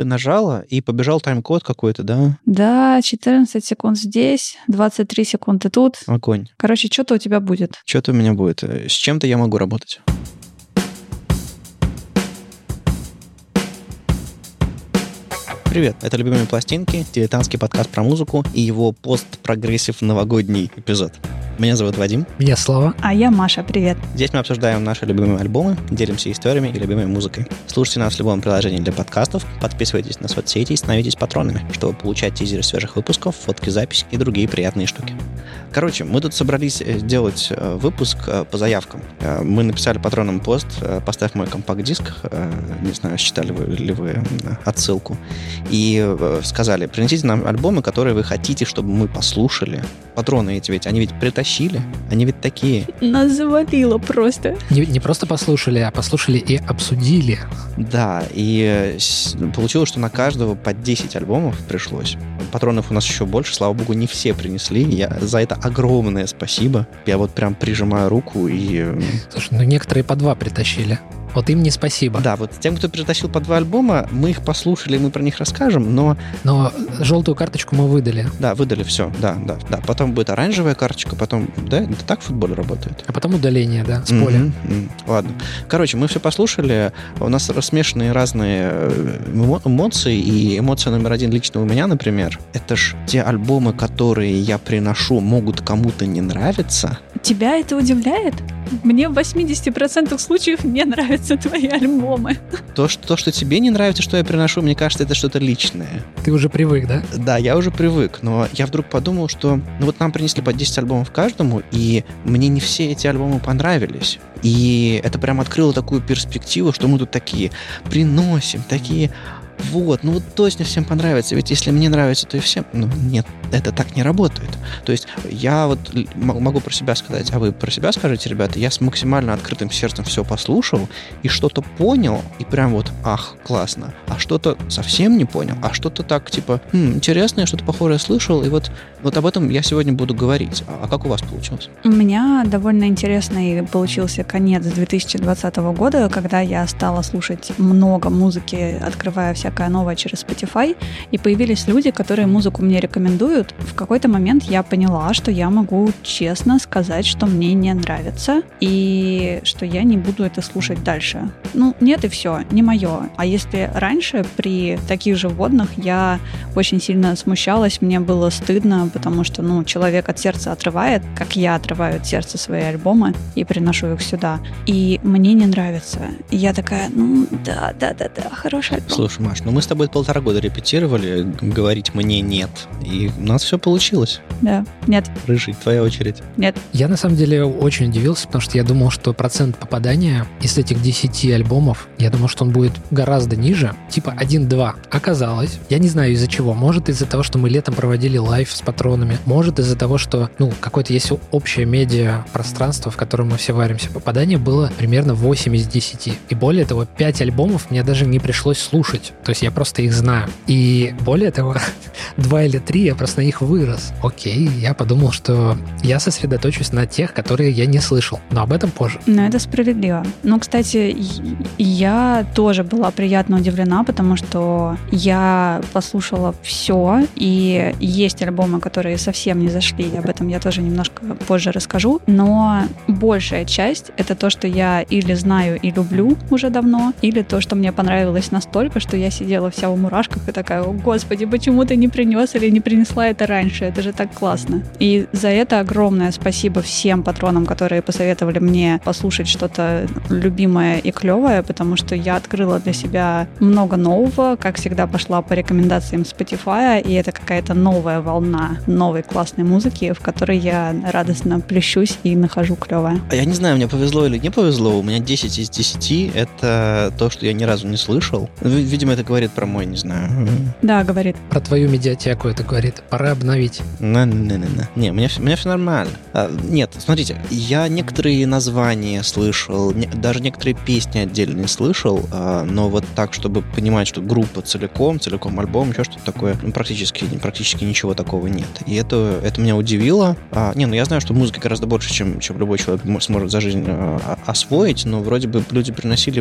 Ты нажала, и побежал тайм-код какой-то, да? Да, 14 секунд здесь, 23 секунды тут. Огонь. Короче, что-то у тебя будет. Что-то у меня будет. С чем-то я могу работать. Привет, это «Любимые пластинки», дилетантский подкаст про музыку и его пост-прогрессив новогодний эпизод. Меня зовут Вадим. Меня Слава. А я Маша, привет. Здесь мы обсуждаем наши любимые альбомы, делимся историями и любимой музыкой. Слушайте нас в любом приложении для подкастов, подписывайтесь на соцсети и становитесь патронами, чтобы получать тизеры свежих выпусков, фотки, запись и другие приятные штуки. Короче, мы тут собрались э, сделать э, выпуск э, по заявкам. Мы написали патронам пост «Поставь мой компакт-диск». Не знаю, считали вы ли вы отсылку. И сказали, принесите нам альбомы, которые вы хотите, чтобы мы послушали. Патроны эти ведь, они ведь притащили тащили. Они ведь такие. Нас завалило просто. Не, не просто послушали, а послушали и обсудили. Да, и получилось, что на каждого по 10 альбомов пришлось. Патронов у нас еще больше, слава богу, не все принесли. Я за это огромное спасибо. Я вот прям прижимаю руку и... Слушай, ну некоторые по два притащили. Вот им не спасибо. Да, вот тем, кто притащил по два альбома, мы их послушали, мы про них расскажем, но... Но желтую карточку мы выдали. Да, выдали все, да, да, да. Потом будет оранжевая карточка, потом... Да, это так в футболе работает? А потом удаление, да, с поля. Mm-hmm, mm-hmm. Ладно. Короче, мы все послушали, у нас смешанные разные э, эмоции, и эмоция номер один лично у меня, например, это ж те альбомы, которые я приношу, могут кому-то не нравиться. Тебя это удивляет? Мне в 80% случаев не нравятся твои альбомы. То что, то, что тебе не нравится, что я приношу, мне кажется, это что-то личное. Ты уже привык, да? Да, я уже привык, но я вдруг подумал, что ну вот нам принесли по 10 альбомов каждому, и мне не все эти альбомы понравились. И это прям открыло такую перспективу, что мы тут такие приносим, такие вот, ну вот точно всем понравится. Ведь если мне нравится, то и всем. Ну, нет, это так не работает. То есть я вот могу про себя сказать, а вы про себя скажите, ребята, я с максимально открытым сердцем все послушал и что-то понял, и прям вот, ах, классно. А что-то совсем не понял, а что-то так, типа, хм, интересное, что-то похожее слышал, и вот, вот об этом я сегодня буду говорить. А, а как у вас получилось? У меня довольно интересный получился конец 2020 года, когда я стала слушать много музыки, открывая вся всякое новое через Spotify, и появились люди, которые музыку мне рекомендуют. В какой-то момент я поняла, что я могу честно сказать, что мне не нравится, и что я не буду это слушать дальше. Ну, нет и все, не мое. А если раньше при таких же водных я очень сильно смущалась, мне было стыдно, потому что, ну, человек от сердца отрывает, как я отрываю от сердца свои альбомы и приношу их сюда. И мне не нравится. И я такая, ну, да, да, да, да, хороший альбом. Слушай, Маш, ну мы с тобой полтора года репетировали, говорить мне нет, и у нас все получилось. Да, нет. Рыжий, твоя очередь. Нет. Я на самом деле очень удивился, потому что я думал, что процент попадания из этих 10 альбомов, я думал, что он будет гораздо ниже, типа 1-2. Оказалось, я не знаю из-за чего, может из-за того, что мы летом проводили live с патронами, может из-за того, что, ну, какое-то есть общее медиа пространство, в котором мы все варимся. Попадание было примерно 8 из 10. И более того, 5 альбомов мне даже не пришлось слушать. То есть я просто их знаю. И более того, два или три я просто на них вырос. Окей, я подумал, что я сосредоточусь на тех, которые я не слышал. Но об этом позже. Ну, это справедливо. Ну, кстати, я тоже была приятно удивлена, потому что я послушала все, и есть альбомы, которые совсем не зашли, об этом я тоже немножко позже расскажу, но большая часть — это то, что я или знаю и люблю уже давно, или то, что мне понравилось настолько, что я сидела вся в мурашках и такая, о господи, почему ты не принес или не принесла это раньше? Это же так классно. И за это огромное спасибо всем патронам, которые посоветовали мне послушать что-то любимое и клевое, потому что я открыла для себя много нового, как всегда пошла по рекомендациям Spotify, и это какая-то новая волна новой классной музыки, в которой я радостно плещусь и нахожу клевое. А я не знаю, мне повезло или не повезло, у меня 10 из 10 это то, что я ни разу не слышал. Видимо, это говорит про мой, не знаю. Да, говорит. Про твою медиатеку это говорит. Пора обновить. Не, не, не, не. Не, у меня, у меня все нормально. А, нет, смотрите, я некоторые названия слышал, не, даже некоторые песни отдельные слышал, а, но вот так, чтобы понимать, что группа целиком, целиком альбом, еще что-то такое, ну, практически, практически ничего такого нет. И это, это меня удивило. А, не, ну я знаю, что музыка гораздо больше, чем, чем любой человек сможет за жизнь а, освоить, но вроде бы люди приносили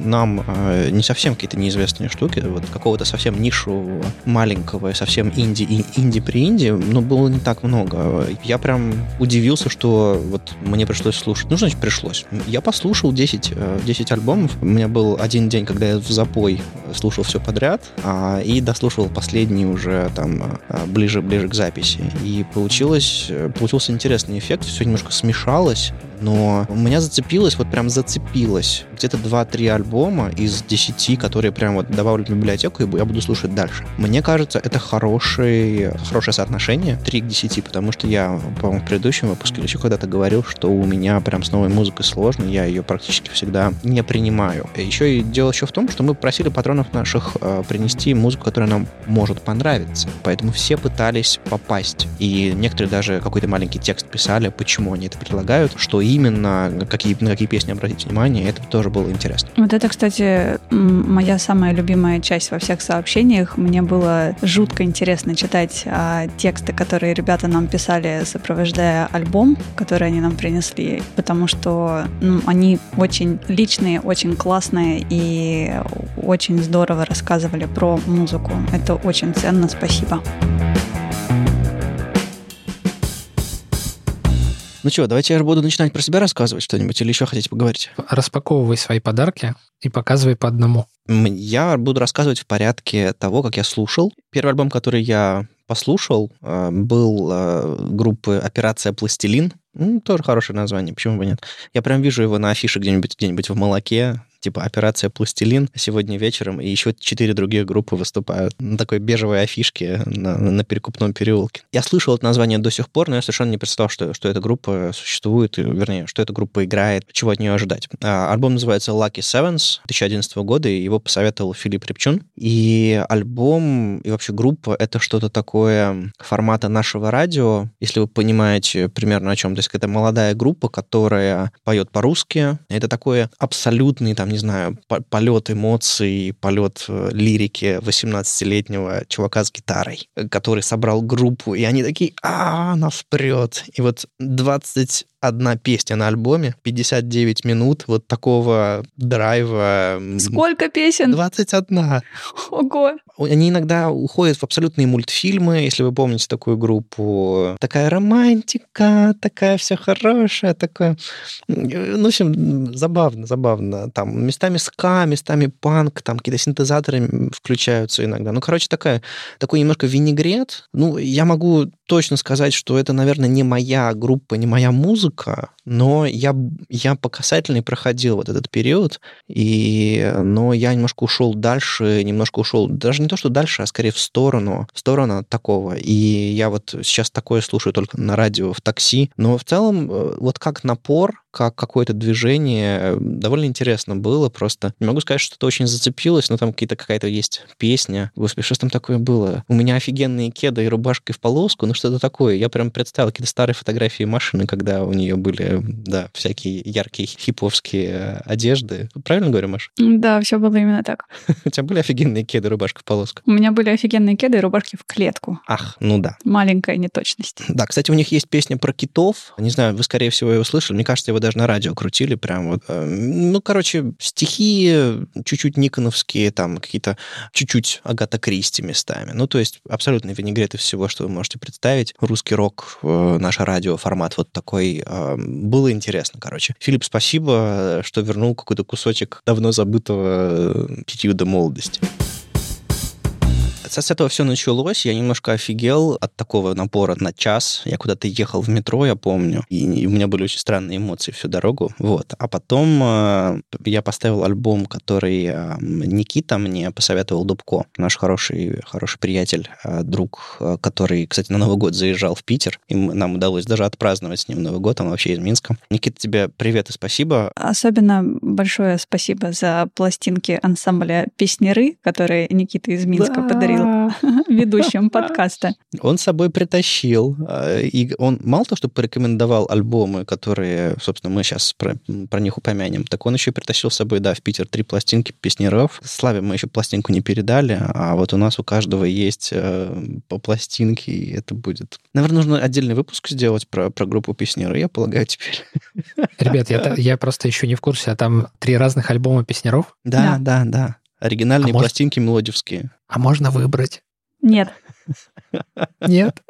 нам а, не совсем какие-то неизвестные интересные штуки. Вот какого-то совсем нишу маленького, совсем инди инди при инди, ну, было не так много. Я прям удивился, что вот мне пришлось слушать. Ну, значит, пришлось. Я послушал 10, 10 э, альбомов. У меня был один день, когда я в запой слушал все подряд, а, и дослушивал последний уже там ближе-ближе к записи. И получилось, получился интересный эффект, все немножко смешалось, но меня зацепилось, вот прям зацепилось. Где-то 2-3 альбома из 10, которые прям вот добавлю в библиотеку, и я буду слушать дальше. Мне кажется, это хороший, хорошее соотношение 3 к 10, потому что я, по-моему, в предыдущем выпуске еще когда-то говорил, что у меня прям с новой музыкой сложно, я ее практически всегда не принимаю. Еще и дело еще в том, что мы просили патронов наших э, принести музыку, которая нам может понравиться. Поэтому все пытались попасть. И некоторые даже какой-то маленький текст писали, почему они это предлагают, что именно, какие, на какие песни обратить внимание, это тоже было интересно. Вот это, кстати, моя самая любимая часть во всех сообщениях. Мне было жутко интересно читать а, тексты, которые ребята нам писали, сопровождая альбом, который они нам принесли, потому что ну, они очень личные, очень классные и очень здорово рассказывали про музыку. Это очень ценно, спасибо. Ну что, давайте я буду начинать про себя рассказывать что-нибудь или еще хотите поговорить? Распаковывай свои подарки и показывай по одному. Я буду рассказывать в порядке того, как я слушал. Первый альбом, который я послушал, э, был э, группы «Операция Пластилин». Ну, тоже хорошее название, почему бы нет. Я прям вижу его на афише где-нибудь где в молоке, типа «Операция Пластилин» сегодня вечером, и еще четыре других группы выступают на такой бежевой афишке на, на Перекупном переулке. Я слышал это название до сих пор, но я совершенно не представлял, что, что эта группа существует, и, вернее, что эта группа играет, чего от нее ожидать. А, альбом называется Lucky Sevens 2011 года, и его посоветовал Филипп Репчун. И альбом, и вообще группа — это что-то такое формата нашего радио, если вы понимаете примерно о чем. То есть это молодая группа, которая поет по-русски. Это такое абсолютный, там, не знаю, полет эмоций, полет э, лирики 18-летнего чувака с гитарой, который собрал группу, и они такие, а, нас прет. И вот 20 одна песня на альбоме, 59 минут вот такого драйва. Сколько песен? 21. Ого. Они иногда уходят в абсолютные мультфильмы, если вы помните такую группу. Такая романтика, такая вся хорошая, такая... Ну, в общем, забавно, забавно. Там местами ска, местами панк, там какие-то синтезаторы включаются иногда. Ну, короче, такая, такой немножко винегрет. Ну, я могу точно сказать, что это, наверное, не моя группа, не моя музыка, но я, я по касательной проходил вот этот период, и, но я немножко ушел дальше, немножко ушел, даже не то, что дальше, а скорее в сторону, в сторону такого. И я вот сейчас такое слушаю только на радио в такси, но в целом э, вот как напор, как какое-то движение э, довольно интересно было, просто не могу сказать, что это очень зацепилось, но там какие-то какая-то есть песня. Господи, что там такое было? У меня офигенные кеды и рубашка в полоску, ну что-то такое. Я прям представил какие-то старые фотографии машины, когда у нее были да, всякие яркие хиповские одежды. Правильно говорю, Маш? Да, все было именно так. У тебя были офигенные кеды, рубашка в полоску? У меня были офигенные кеды и рубашки в клетку. Ах, ну да. Маленькая неточность. Да, кстати, у них есть песня про китов. Не знаю, вы, скорее всего, его слышали. Мне кажется, его даже на радио крутили прям вот. Э, ну, короче, стихи чуть-чуть никоновские, там какие-то чуть-чуть Агата Кристи местами. Ну, то есть абсолютно винегрет из всего, что вы можете представить. Русский рок, э, наше радио, формат вот такой было интересно, короче. Филипп, спасибо, что вернул какой-то кусочек давно забытого периода молодости. С этого все началось. Я немножко офигел от такого напора на час. Я куда-то ехал в метро, я помню, и у меня были очень странные эмоции всю дорогу. Вот. А потом э, я поставил альбом, который э, Никита мне посоветовал Дубко, наш хороший, хороший приятель, э, друг, э, который, кстати, на Новый год заезжал в Питер, и нам удалось даже отпраздновать с ним Новый год, он вообще из Минска. Никита, тебе привет и спасибо. Особенно большое спасибо за пластинки ансамбля «Песнеры», которые Никита из Минска да. подарил ведущим подкаста. Он с собой притащил. А, и он мало того, что порекомендовал альбомы, которые, собственно, мы сейчас про, про них упомянем, так он еще и притащил с собой, да, в Питер три пластинки песнеров. Славе мы еще пластинку не передали, а вот у нас у каждого есть э, по пластинке, и это будет... Наверное, нужно отдельный выпуск сделать про, про группу песнеры, я полагаю, теперь. Ребят, я, я просто еще не в курсе, а там три разных альбома песнеров? Да, да, да. да. Оригинальные А может- пластинки мелодевские. А можно выбрать? Нет. Нет?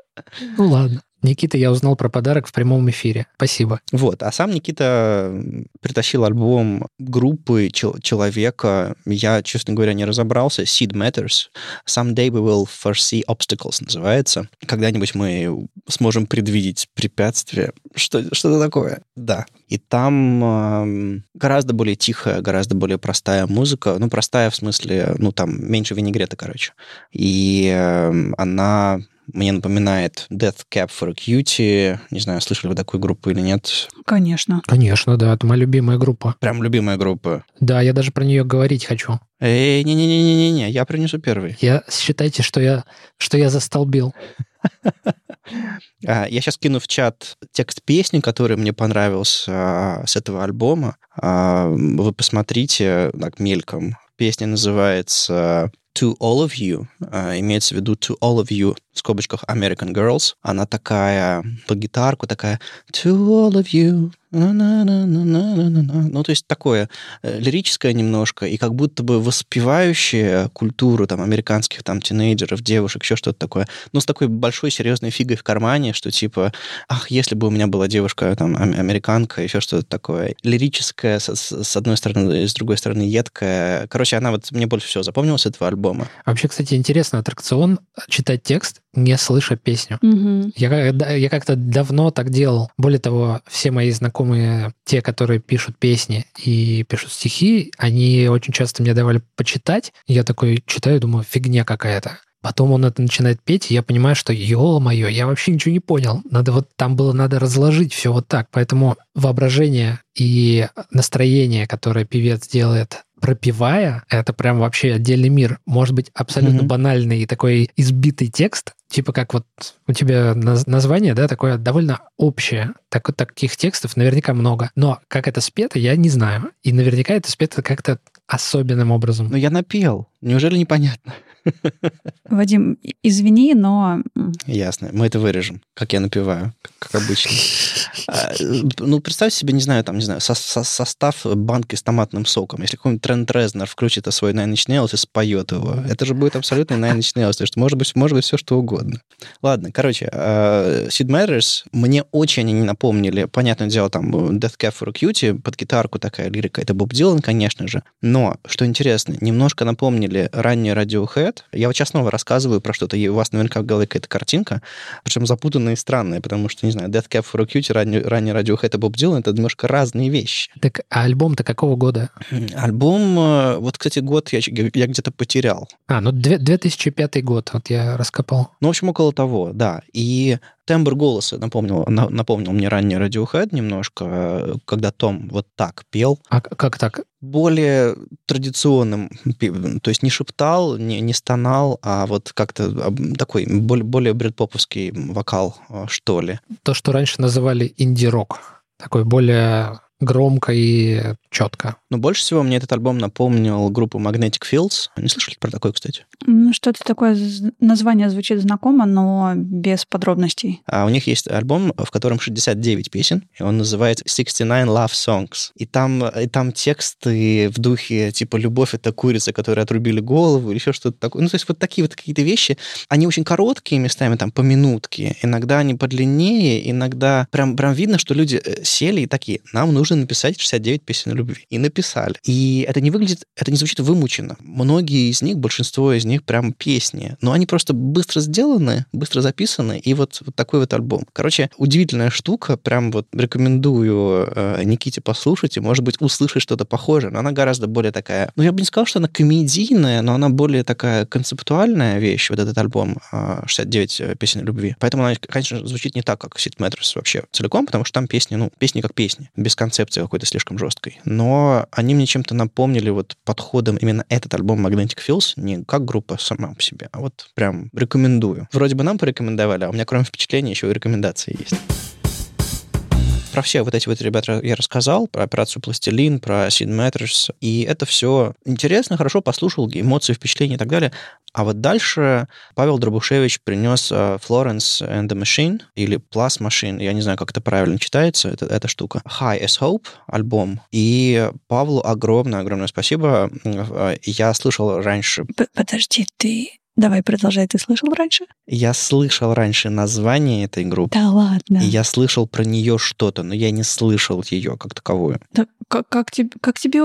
Ну ладно. Никита, я узнал про подарок в прямом эфире. Спасибо. Вот, а сам Никита притащил альбом группы чел- человека. Я, честно говоря, не разобрался. Seed Matters. Someday we will foresee obstacles называется. Когда-нибудь мы сможем предвидеть препятствия. Что, что-то такое. Да. И там эм, гораздо более тихая, гораздо более простая музыка. Ну, простая в смысле, ну, там меньше винегрета, короче. И эм, она мне напоминает Death Cab for Cutie. Не знаю, слышали вы такую группу или нет. Конечно. Конечно, да, это моя любимая группа. Прям любимая группа. Да, я даже про нее говорить хочу. Эй, не-не-не-не-не, я принесу первый. Я считайте, что я, что я застолбил. А, Я сейчас кину в чат текст песни, который мне понравился а, с этого альбома. А, Вы посмотрите так мельком. Песня называется To All of You. Имеется в виду To All of You в скобочках American Girls. Она такая по гитарку такая To All of You. Ну, то есть такое э, лирическое немножко, и как будто бы воспевающее культуру там американских там тинейджеров, девушек, еще что-то такое. Но с такой большой серьезной фигой в кармане, что типа, ах, если бы у меня была девушка там ам- американка, еще что-то такое. Лирическое с, с- одной стороны, с другой стороны едкое. Короче, она вот мне больше всего запомнилась этого альбома. Вообще, кстати, интересный аттракцион читать текст, не слыша песню. Мгм. Я, я как-то давно так делал. Более того, все мои знакомые, те, которые пишут песни и пишут стихи, они очень часто мне давали почитать. Я такой читаю, думаю, фигня какая-то. Потом он это начинает петь, и я понимаю, что ё-моё, я вообще ничего не понял. Надо вот там было надо разложить все вот так. Поэтому воображение и настроение, которое певец делает, пропевая, это прям вообще отдельный мир. Может быть, абсолютно Мгм. банальный и такой избитый текст, типа как вот у тебя наз- название, да, такое довольно общее. Так, таких текстов наверняка много. Но как это спето, я не знаю. И наверняка это спето как-то особенным образом. Но я напел. Неужели непонятно? Вадим, извини, но Ясно. Мы это вырежем, как я напеваю, как, обычно. А, Ну, представь себе, не знаю, там, не знаю, со- со- состав банки с томатным соком. Если какой-нибудь Трент Резнер включит свой Nine Inch Nails и споет его, это же будет абсолютно Nine Inch Nails, то есть может быть, может быть все, что угодно. Ладно, короче, э, Sid Meier's мне очень они не напомнили. Понятное дело, там Death Cab for Cutie, под гитарку такая лирика, это Боб Дилан, конечно же. Но, что интересно, немножко напомнили ранний Radiohead. Я вот сейчас снова рассказываю про что-то, и у вас наверняка в голове какая-то картинка, причем запутанная и странная, потому что, не знаю, Death Cab for Cutie, ранний, ранний Radiohead и Боб Дилан — это немножко разные вещи. Так, а альбом-то какого года? Альбом, э, вот, кстати, год я, я где-то потерял. А, ну две- 2005 год, вот я раскопал. Ну, в общем, около того, да. И тембр голоса напомнил, на- напомнил мне ранний Radiohead немножко, когда Том вот так пел. А как так? Более традиционным, то есть не шептал, не, не стонал, а вот как-то такой более, более бредпоповский вокал, э, что ли. То, что раньше называли инди-рок. Такой более громко и четко. Но больше всего мне этот альбом напомнил группу Magnetic Fields. Не слышали про такой, кстати? ну, что-то такое, название звучит знакомо, но без подробностей. А у них есть альбом, в котором 69 песен, и он называется 69 Love Songs. И там, и там тексты в духе типа «Любовь — это курица, которой отрубили голову» или еще что-то такое. Ну, то есть вот такие вот какие-то вещи. Они очень короткие местами, там, по минутке. Иногда они подлиннее, иногда прям, прям видно, что люди э, сели и такие «Нам нужно написать 69 песен о любви». И написали. И это не выглядит, это не звучит вымученно. Многие из них, большинство из них прям песни. Но они просто быстро сделаны, быстро записаны, и вот, вот такой вот альбом. Короче, удивительная штука, прям вот рекомендую э, Никите послушать и, может быть, услышать что-то похожее, но она гораздо более такая... Ну, я бы не сказал, что она комедийная, но она более такая концептуальная вещь, вот этот альбом э, 69 песен о любви. Поэтому она, конечно, звучит не так, как Sid Matters вообще целиком, потому что там песни, ну, песни как песни, без концепции какой-то слишком жесткой. Но они мне чем-то напомнили вот подходом именно этот альбом Magnetic Fields, не как группа сама по себе, а вот прям рекомендую. Вроде бы нам порекомендовали, а у меня кроме впечатления еще и рекомендации есть. Про все вот эти вот ребята я рассказал, про операцию «Пластилин», про Sid Matters, и это все интересно, хорошо послушал, эмоции, впечатления и так далее. А вот дальше Павел Дробушевич принес uh, Florence and the Machine или Plus Machine, я не знаю, как это правильно читается, это, эта штука. High as Hope альбом. И Павлу огромное-огромное спасибо. Э, я слышал раньше... Подожди, ты Давай, продолжай. Ты слышал раньше? Я слышал раньше название этой группы. Да ладно. И я слышал про нее что-то, но я не слышал ее как таковую. Да, как, как, тебе, как, тебе,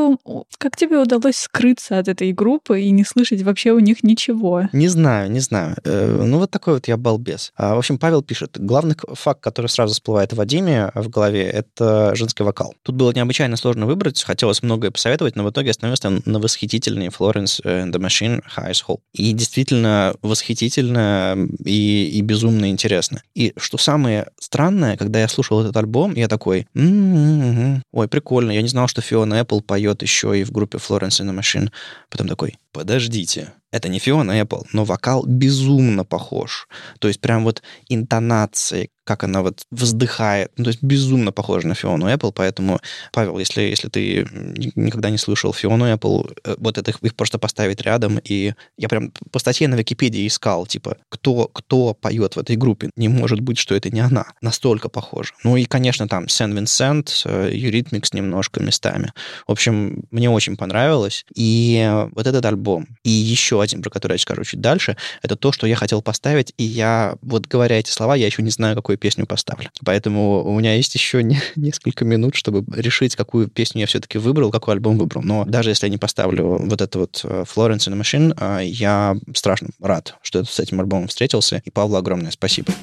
как тебе удалось скрыться от этой группы и не слышать вообще у них ничего? Не знаю, не знаю. Э, ну, вот такой вот я балбес. А, в общем, Павел пишет, главный факт, который сразу всплывает в Вадиме в голове, это женский вокал. Тут было необычайно сложно выбрать, хотелось многое посоветовать, но в итоге остановился на восхитительной Florence and the Machine High School. И действительно действительно восхитительно и, и безумно интересно. И что самое странное, когда я слушал этот альбом, я такой, м-м-м, ой, прикольно, я не знал, что Фиона Apple поет еще и в группе Florence and the Machine. Потом такой, подождите, это не Fiona Apple, но вокал безумно похож. То есть прям вот интонации, как она вот вздыхает. Ну, то есть безумно похоже на Фиону Apple, поэтому, Павел, если, если ты никогда не слышал Фиону Apple, э, вот это их, их просто поставить рядом, и я прям по статье на Википедии искал, типа, кто, кто поет в этой группе. Не может быть, что это не она. Настолько похоже. Ну и, конечно, там St. Vincent, Eurythmics немножко местами. В общем, мне очень понравилось. И вот этот альбом, и еще один, про который я скажу чуть дальше, это то, что я хотел поставить, и я, вот говоря эти слова, я еще не знаю, какой песню поставлю. Поэтому у меня есть еще не, несколько минут, чтобы решить, какую песню я все-таки выбрал, какой альбом выбрал. Но даже если я не поставлю вот это вот э, Florence and the Machine, э, я страшно рад, что с этим альбомом встретился. И Павлу огромное спасибо.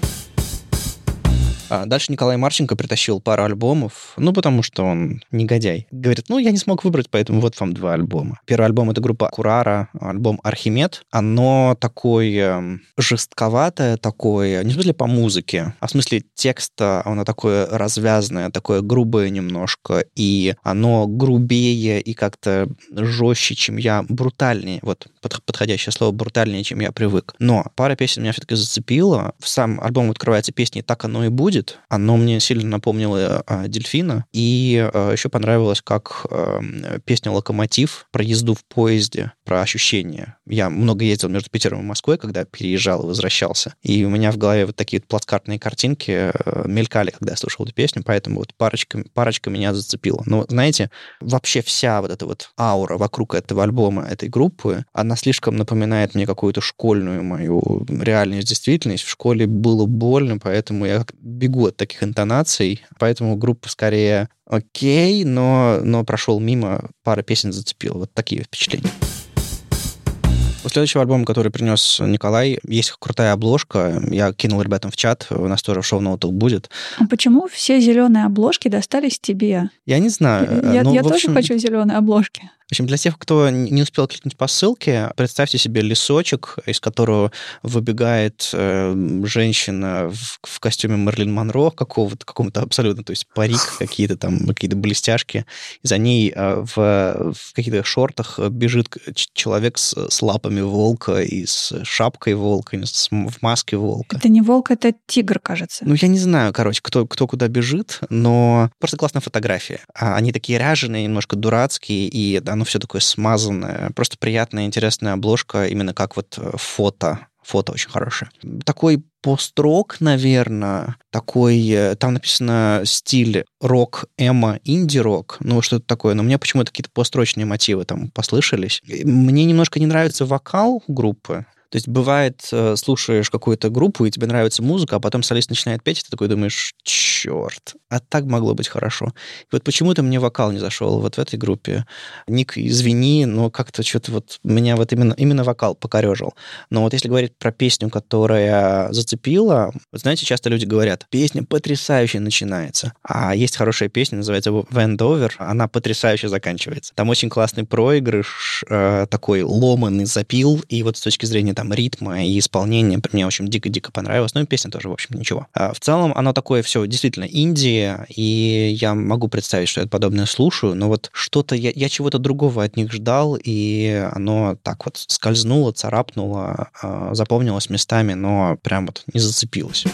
А дальше Николай Марченко притащил пару альбомов, ну, потому что он негодяй. Говорит, ну, я не смог выбрать, поэтому вот вам два альбома. Первый альбом — это группа Курара, альбом «Архимед». Оно такое эм, жестковатое, такое, не в смысле по музыке, а в смысле текста, оно такое развязное, такое грубое немножко, и оно грубее и как-то жестче, чем я, брутальнее, вот подходящее слово, брутальнее, чем я привык. Но пара песен меня все-таки зацепила. В сам альбом открывается песни «Так оно и будет», будет. Оно мне сильно напомнило а, Дельфина. И а, еще понравилось, как а, песня «Локомотив» про езду в поезде, про ощущения. Я много ездил между Питером и Москвой, когда переезжал и возвращался. И у меня в голове вот такие вот плацкартные картинки а, мелькали, когда я слушал эту песню, поэтому вот парочка, парочка меня зацепила. Но, знаете, вообще вся вот эта вот аура вокруг этого альбома, этой группы, она слишком напоминает мне какую-то школьную мою реальность, действительность. В школе было больно, поэтому я бегу от таких интонаций, поэтому группа скорее окей, но, но прошел мимо, пара песен зацепил. Вот такие впечатления. У следующего альбома, который принес Николай, есть крутая обложка. Я кинул ребятам в чат, у нас тоже шоу-ноутах будет. А почему все зеленые обложки достались тебе? Я не знаю. Я, ну, я тоже общем... хочу зеленые обложки. В общем, для тех, кто не успел кликнуть по ссылке, представьте себе лесочек, из которого выбегает э, женщина в, в костюме Мерлин Монро какого-то, какому-то абсолютно, то есть парик, какие-то там, какие-то блестяшки. За ней э, в, в каких-то шортах бежит человек с, с лапами волка и с шапкой волка, и с, в маске волка. Это не волк, это тигр, кажется. Ну, я не знаю, короче, кто, кто куда бежит, но просто классная фотография. А они такие ряженые, немножко дурацкие, и оно все такое смазанное. Просто приятная, интересная обложка, именно как вот э, фото фото очень хорошее. Такой пост-рок, наверное, такой, э, там написано стиль рок, эмо, инди-рок, ну что-то такое, но мне почему-то какие-то построчные мотивы там послышались. Мне немножко не нравится вокал группы, то есть бывает, э, слушаешь какую-то группу, и тебе нравится музыка, а потом солист начинает петь, и ты такой думаешь, черт, а так могло быть хорошо. И вот почему-то мне вокал не зашел вот в этой группе. Ник, извини, но как-то что-то вот меня вот именно, именно вокал покорежил. Но вот если говорить про песню, которая зацепила, вот знаете, часто люди говорят, песня потрясающе начинается, а есть хорошая песня, называется Vendover, она потрясающе заканчивается. Там очень классный проигрыш, э, такой ломанный запил, и вот с точки зрения там ритма и исполнения мне, в общем, дико-дико понравилось. Ну и песня тоже, в общем, ничего. А в целом оно такое все действительно Индия, и я могу представить, что я подобное слушаю, но вот что-то, я, я чего-то другого от них ждал, и оно так вот скользнуло, царапнуло, а, запомнилось местами, но прям вот не зацепилось.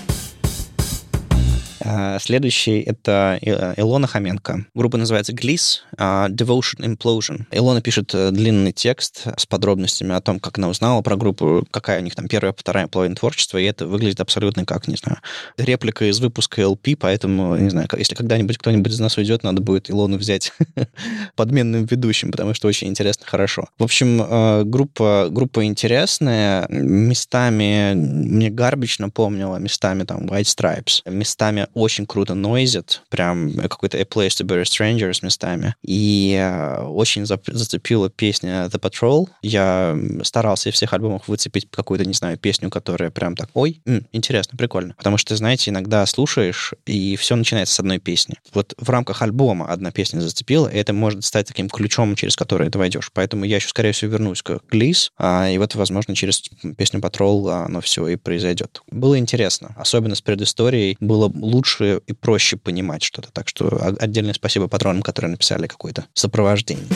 А, следующий — это э, Илона Хоменко. Группа называется Gliss uh, Devotion Implosion. Илона пишет э, длинный текст с подробностями о том, как она узнала про группу, какая у них там первая, вторая половина творчества, и это выглядит абсолютно как, не знаю, реплика из выпуска LP, поэтому, не знаю, если когда-нибудь кто-нибудь из нас уйдет, надо будет Илону взять подменным ведущим, потому что очень интересно, хорошо. В общем, э, группа, группа интересная, местами мне Garbage напомнила, местами там White Stripes, местами очень круто нойзит, прям какой-то A Place to Bury Strangers местами. И э, очень зацепила песня The Patrol. Я старался из всех альбомов выцепить какую-то, не знаю, песню, которая прям так, ой, м, интересно, прикольно. Потому что, знаете, иногда слушаешь, и все начинается с одной песни. Вот в рамках альбома одна песня зацепила, и это может стать таким ключом, через который ты войдешь. Поэтому я еще, скорее всего, вернусь к Глис, а, и вот, возможно, через песню Patrol оно все и произойдет. Было интересно. Особенно с предысторией было лучше и проще понимать что-то. Так что отдельное спасибо патронам, которые написали какое-то сопровождение.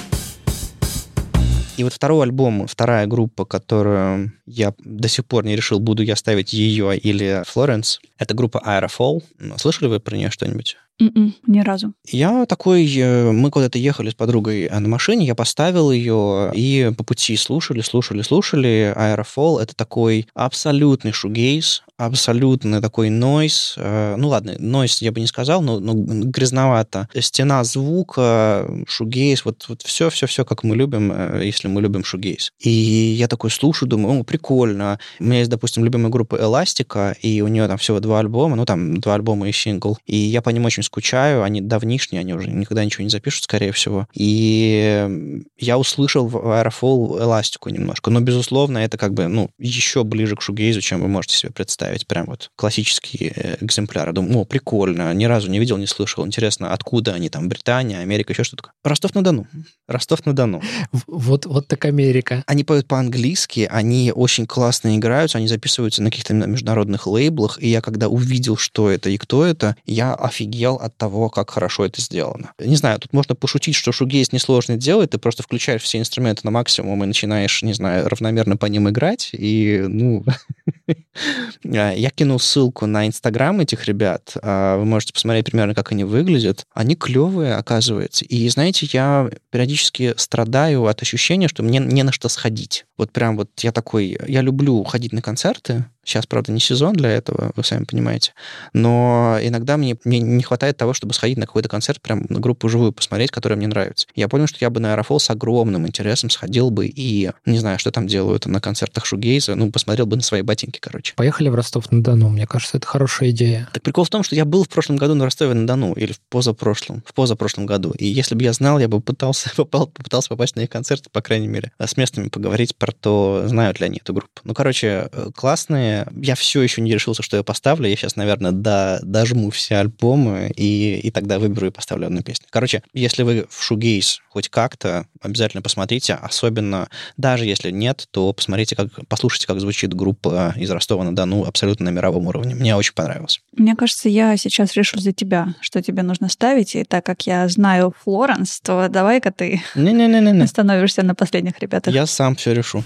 И вот второй альбом, вторая группа, которую я до сих пор не решил, буду я ставить ее или Флоренс, это группа Aerofall. Слышали вы про нее что-нибудь? Mm-mm, м-м, ни разу. Я такой, э, мы куда-то ехали с подругой э, на машине, я поставил ее, и по пути слушали, слушали, слушали. Aeroфол — это такой абсолютный шугейс, абсолютно такой нойс. Э, ну ладно, нойс я бы не сказал, но, но грязновато. Стена звука, шугейс, вот, вот все, все, все, как мы любим, если мы любим шугейс. И я такой слушаю, думаю, о, прикольно. У меня есть, допустим, любимая группа Эластика, и у нее там всего два альбома, ну там два альбома и сингл. И я по ним очень скучаю, они давнишние, они уже никогда ничего не запишут, скорее всего. И я услышал в Aeroфол эластику немножко, но, безусловно, это как бы, ну, еще ближе к шугейзу, чем вы можете себе представить. Прям вот классический э, экземпляр. Думаю, о, прикольно, ни разу не видел, не слышал. Интересно, откуда они там, Британия, Америка, еще что-то. Ростов-на-Дону. Ростов-на-Дону. Вот, вот так Америка. Они поют по-английски, они очень классно играются, они записываются на каких-то международных лейблах, и я когда увидел, что это и кто это, я офигел от того, как хорошо это сделано. Не знаю, тут можно пошутить, что шугейс несложно делать, ты просто включаешь все инструменты на максимум и начинаешь, не знаю, равномерно по ним играть, и, ну... Я кинул ссылку на Инстаграм этих ребят. А, вы можете посмотреть примерно, как они выглядят. Они клевые, оказывается. И, знаете, я периодически страдаю от ощущения, что мне не на что сходить. Вот прям вот я такой... Я люблю ходить на концерты, Сейчас, правда, не сезон для этого, вы сами понимаете. Но иногда мне, мне не хватает того, чтобы сходить на какой-то концерт, прям на группу живую посмотреть, которая мне нравится. Я понял, что я бы на Аэрофол с огромным интересом сходил бы и, не знаю, что там делают на концертах Шугейза, ну, посмотрел бы на свои ботинки, короче. Поехали в Ростов-на-Дону. Мне кажется, это хорошая идея. Так прикол в том, что я был в прошлом году на Ростове-на-Дону, или в позапрошлом, в позапрошлом году. И если бы я знал, я бы пытался, попал, попытался попасть на их концерты, по крайней мере, с местными поговорить про то, знают ли они эту группу. Ну, короче, э, классные я все еще не решился, что я поставлю. Я сейчас, наверное, до, дожму все альбомы и, и тогда выберу и поставлю одну песню. Короче, если вы в шугейс хоть как-то, обязательно посмотрите. Особенно, даже если нет, то посмотрите, как, послушайте, как звучит группа из Ростова-на-Дону абсолютно на мировом уровне. Мне очень понравилось. Мне кажется, я сейчас решу за тебя, что тебе нужно ставить. И так как я знаю Флоренс, то давай-ка ты не -не -не -не. становишься на последних ребятах. Я сам все решу.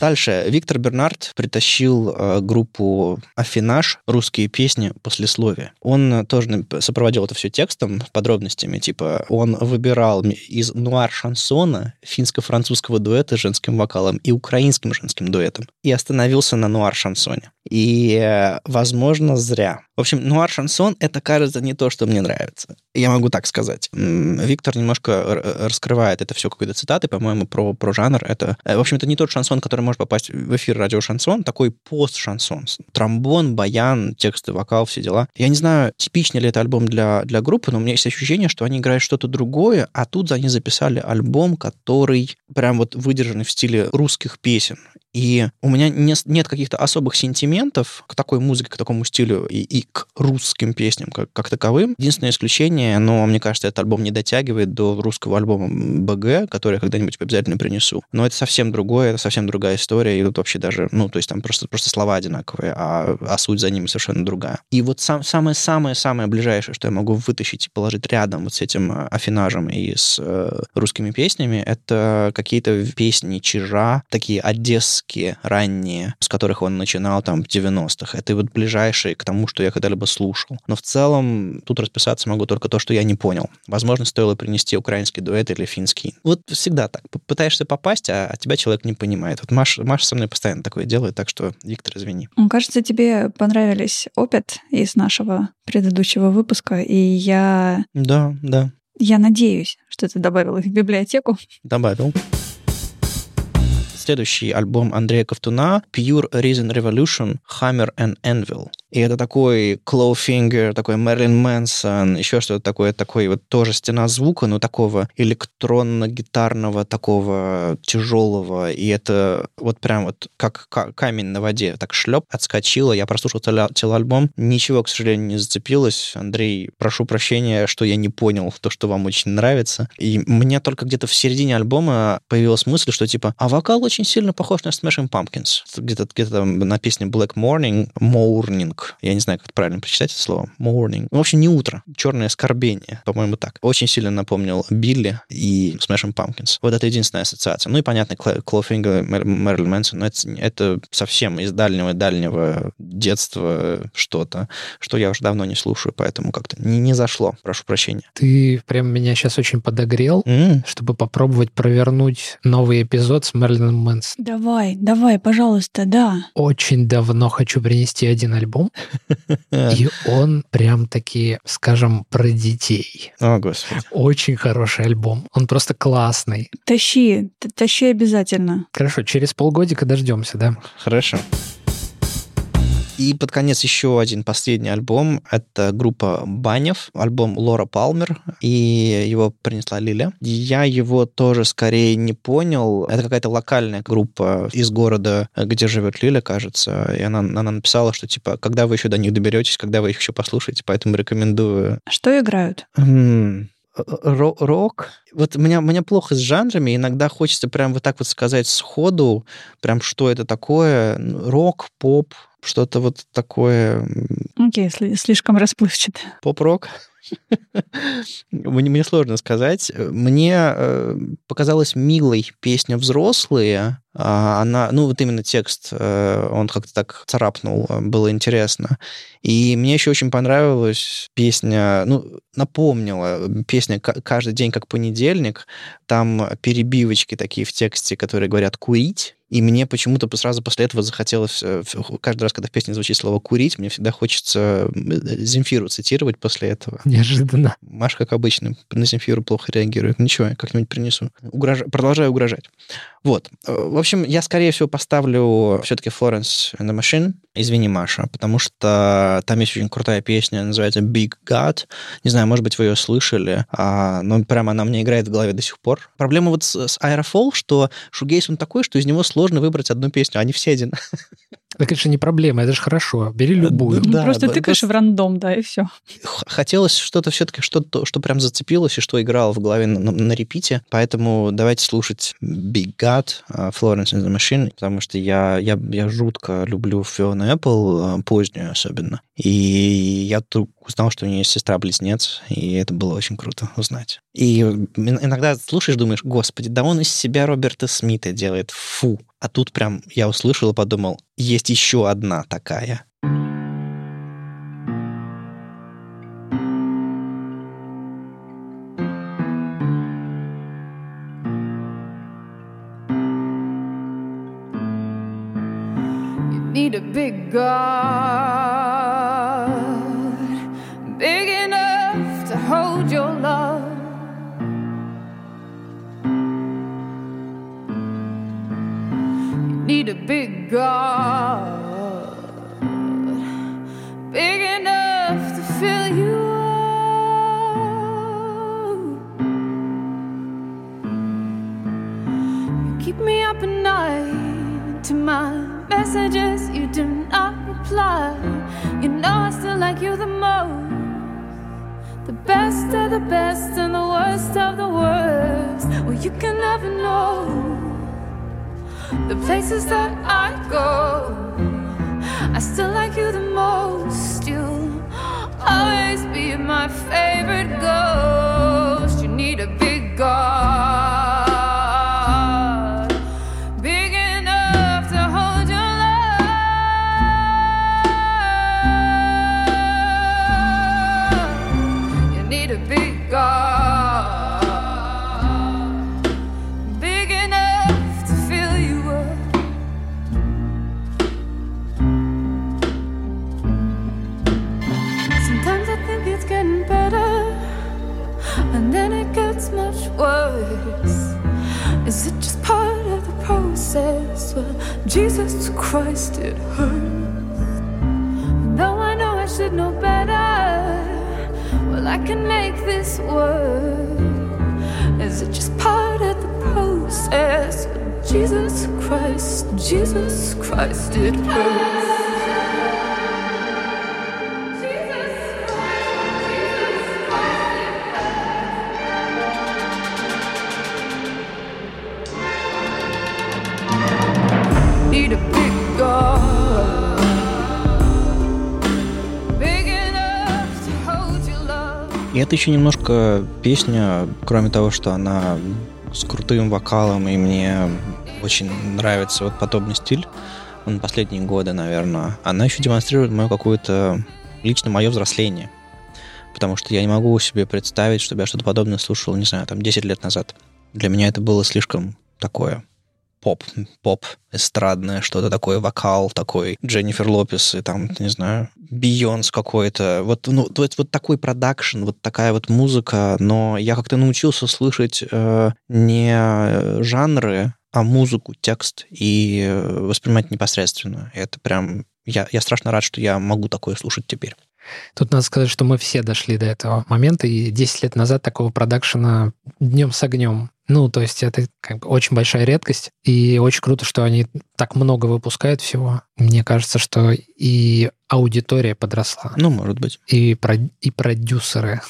Дальше. Виктор Бернард притащил э, группу «Афинаж. Русские песни послесловия». Он тоже сопроводил это все текстом, подробностями. Типа он выбирал из нуар-шансона финско-французского дуэта с женским вокалом и украинским женским дуэтом. И остановился на нуар-шансоне. И, э, возможно, зря. В общем, нуар-шансон — это, кажется, не то, что мне нравится. Я могу так сказать. Виктор немножко раскрывает это все какой-то цитаты, по-моему, про, про жанр. Это, э, в общем, это не тот шансон, который может попасть в эфир радио-шансон, такой пост-шансон. Тромбон, баян, тексты, вокал, все дела. Я не знаю, типичный ли это альбом для, для группы, но у меня есть ощущение, что они играют что-то другое, а тут они записали альбом, который прям вот выдержанный в стиле русских песен. И у меня не, нет каких-то особых сентиментов к такой музыке, к такому стилю и, и к русским песням как, как таковым. Единственное исключение, но мне кажется, этот альбом не дотягивает до русского альбома БГ, который я когда-нибудь обязательно принесу. Но это совсем другое, это совсем другая история, и тут вообще даже, ну, то есть там просто, просто слова одинаковые, а, а суть за ними совершенно другая. И вот сам, самое-самое-самое ближайшее, что я могу вытащить и положить рядом вот с этим э, афинажем и с э, русскими песнями, это какие-то песни Чижа, такие Одессы диски ранние, с которых он начинал там в 90-х. Это вот ближайшие к тому, что я когда-либо слушал. Но в целом тут расписаться могу только то, что я не понял. Возможно, стоило принести украинский дуэт или финский. Вот всегда так. Пытаешься попасть, а, а тебя человек не понимает. Вот Маша, Маша со мной постоянно такое делает, так что, Виктор, извини. Кажется, тебе понравились опыт из нашего предыдущего выпуска, и я... Да, да. Я надеюсь, что ты добавил их в библиотеку. Добавил следующий альбом Андрея Ковтуна Pure Reason Revolution Hammer and Anvil. И это такой Clawfinger, такой Мэрилин Мэнсон, еще что-то такое, такой вот тоже стена звука, но такого электронно-гитарного, такого тяжелого. И это вот прям вот как камень на воде, так шлеп, отскочило. Я прослушал целый альбом. Ничего, к сожалению, не зацепилось. Андрей, прошу прощения, что я не понял то, что вам очень нравится. И мне только где-то в середине альбома появилась мысль, что типа, а вокал очень сильно похож на Smashing Pumpkins. Где-то где на песне Black Morning, Morning, я не знаю, как правильно прочитать это слово, morning. Ну, в общем, не утро, черное оскорбление, по-моему, так. Очень сильно напомнил Билли и Smashing Pumpkins. Вот это единственная ассоциация. Ну и, понятно, Клоуфингер, Мэрилин Мэнсон, но это, это совсем из дальнего-дальнего детства что-то, что я уже давно не слушаю, поэтому как-то не, не зашло, прошу прощения. Ты прям меня сейчас очень подогрел, mm. чтобы попробовать провернуть новый эпизод с Мэрилин Мэнсон. Давай, давай, пожалуйста, да. Очень давно хочу принести один альбом, и он прям-таки, скажем, про детей. О, Господи. Очень хороший альбом. Он просто классный. Тащи, тащи обязательно. Хорошо, через полгодика дождемся, да? Хорошо. И под конец еще один последний альбом. Это группа Банев, альбом Лора Палмер, и его принесла Лиля. Я его тоже скорее не понял. Это какая-то локальная группа из города, где живет Лиля, кажется. И она, она написала, что типа, когда вы еще до них доберетесь, когда вы их еще послушаете, поэтому рекомендую. Что играют? рок. Вот меня, меня плохо с жанрами, иногда хочется прям вот так вот сказать сходу, прям что это такое. Рок, поп, что-то вот такое... Окей, okay, слишком расплывчато. Поп-рок? мне, мне сложно сказать. Мне э, показалась милой песня «Взрослые». А она, ну, вот именно текст, э, он как-то так царапнул, было интересно. И мне еще очень понравилась песня, ну, напомнила, песня «Каждый день как понедельник». Там перебивочки такие в тексте, которые говорят «курить». И мне почему-то сразу после этого захотелось, э, каждый раз, когда в песне звучит слово «курить», мне всегда хочется Земфиру цитировать после этого. Неожиданно. Маша, как обычно, на Земфиру плохо реагирует. Ничего, я как-нибудь принесу. Угрож... Продолжаю угрожать. Вот. Э, в общем, я, скорее всего, поставлю все-таки Florence and the Machine. Извини, Маша, потому что там есть очень крутая песня, называется Big God. Не знаю, может быть, вы ее слышали, а, но прямо она мне играет в голове до сих пор. Проблема вот с, с Aerofall, что шугейс он такой, что из него сложно выбрать одну песню, они все один. Это же не проблема, это же хорошо. Бери э, любую. Да, Просто тыкаешь в рандом, да, и все. Хотелось что-то все-таки, что-то, что прям зацепилось и что играло в голове на, на, на репите. Поэтому давайте слушать Big God, uh, Florence and the Machine, потому что я, я, я жутко люблю Fiona Apple, uh, позднюю особенно. И я тут узнал, что у нее есть сестра-близнец, и это было очень круто узнать. И иногда слушаешь, думаешь, господи, да он из себя Роберта Смита делает, фу. А тут прям я услышал и подумал, есть еще одна такая. need a big God, God, big enough to fill you up. You keep me up at night to my messages, you do not reply. You know I still like you the most. The best of the best and the worst of the worst. Well, you can never know the places that Go. I still like you the most. You'll always be my favorite ghost. You need a big God, Jesus Christ, it hurts. Though I know I should know better, well, I can make this work. Is it just part of the process? Jesus Christ, Jesus Christ, it hurts. Это еще немножко песня, кроме того, что она с крутым вокалом, и мне очень нравится вот подобный стиль, он последние годы, наверное, она еще демонстрирует мое какое-то лично мое взросление. Потому что я не могу себе представить, чтобы я что-то подобное слушал, не знаю, там 10 лет назад. Для меня это было слишком такое поп, поп, эстрадное, что-то такое, вокал такой, Дженнифер Лопес и там, не знаю, Бейонс какой-то. Вот, ну, есть вот такой продакшн, вот такая вот музыка, но я как-то научился слышать э, не жанры, а музыку, текст и э, воспринимать непосредственно. Это прям... Я, я страшно рад, что я могу такое слушать теперь. Тут надо сказать, что мы все дошли до этого момента, и 10 лет назад такого продакшена днем с огнем. Ну, то есть это как бы очень большая редкость, и очень круто, что они так много выпускают всего. Мне кажется, что и аудитория подросла, Ну, может быть. и, про- и продюсеры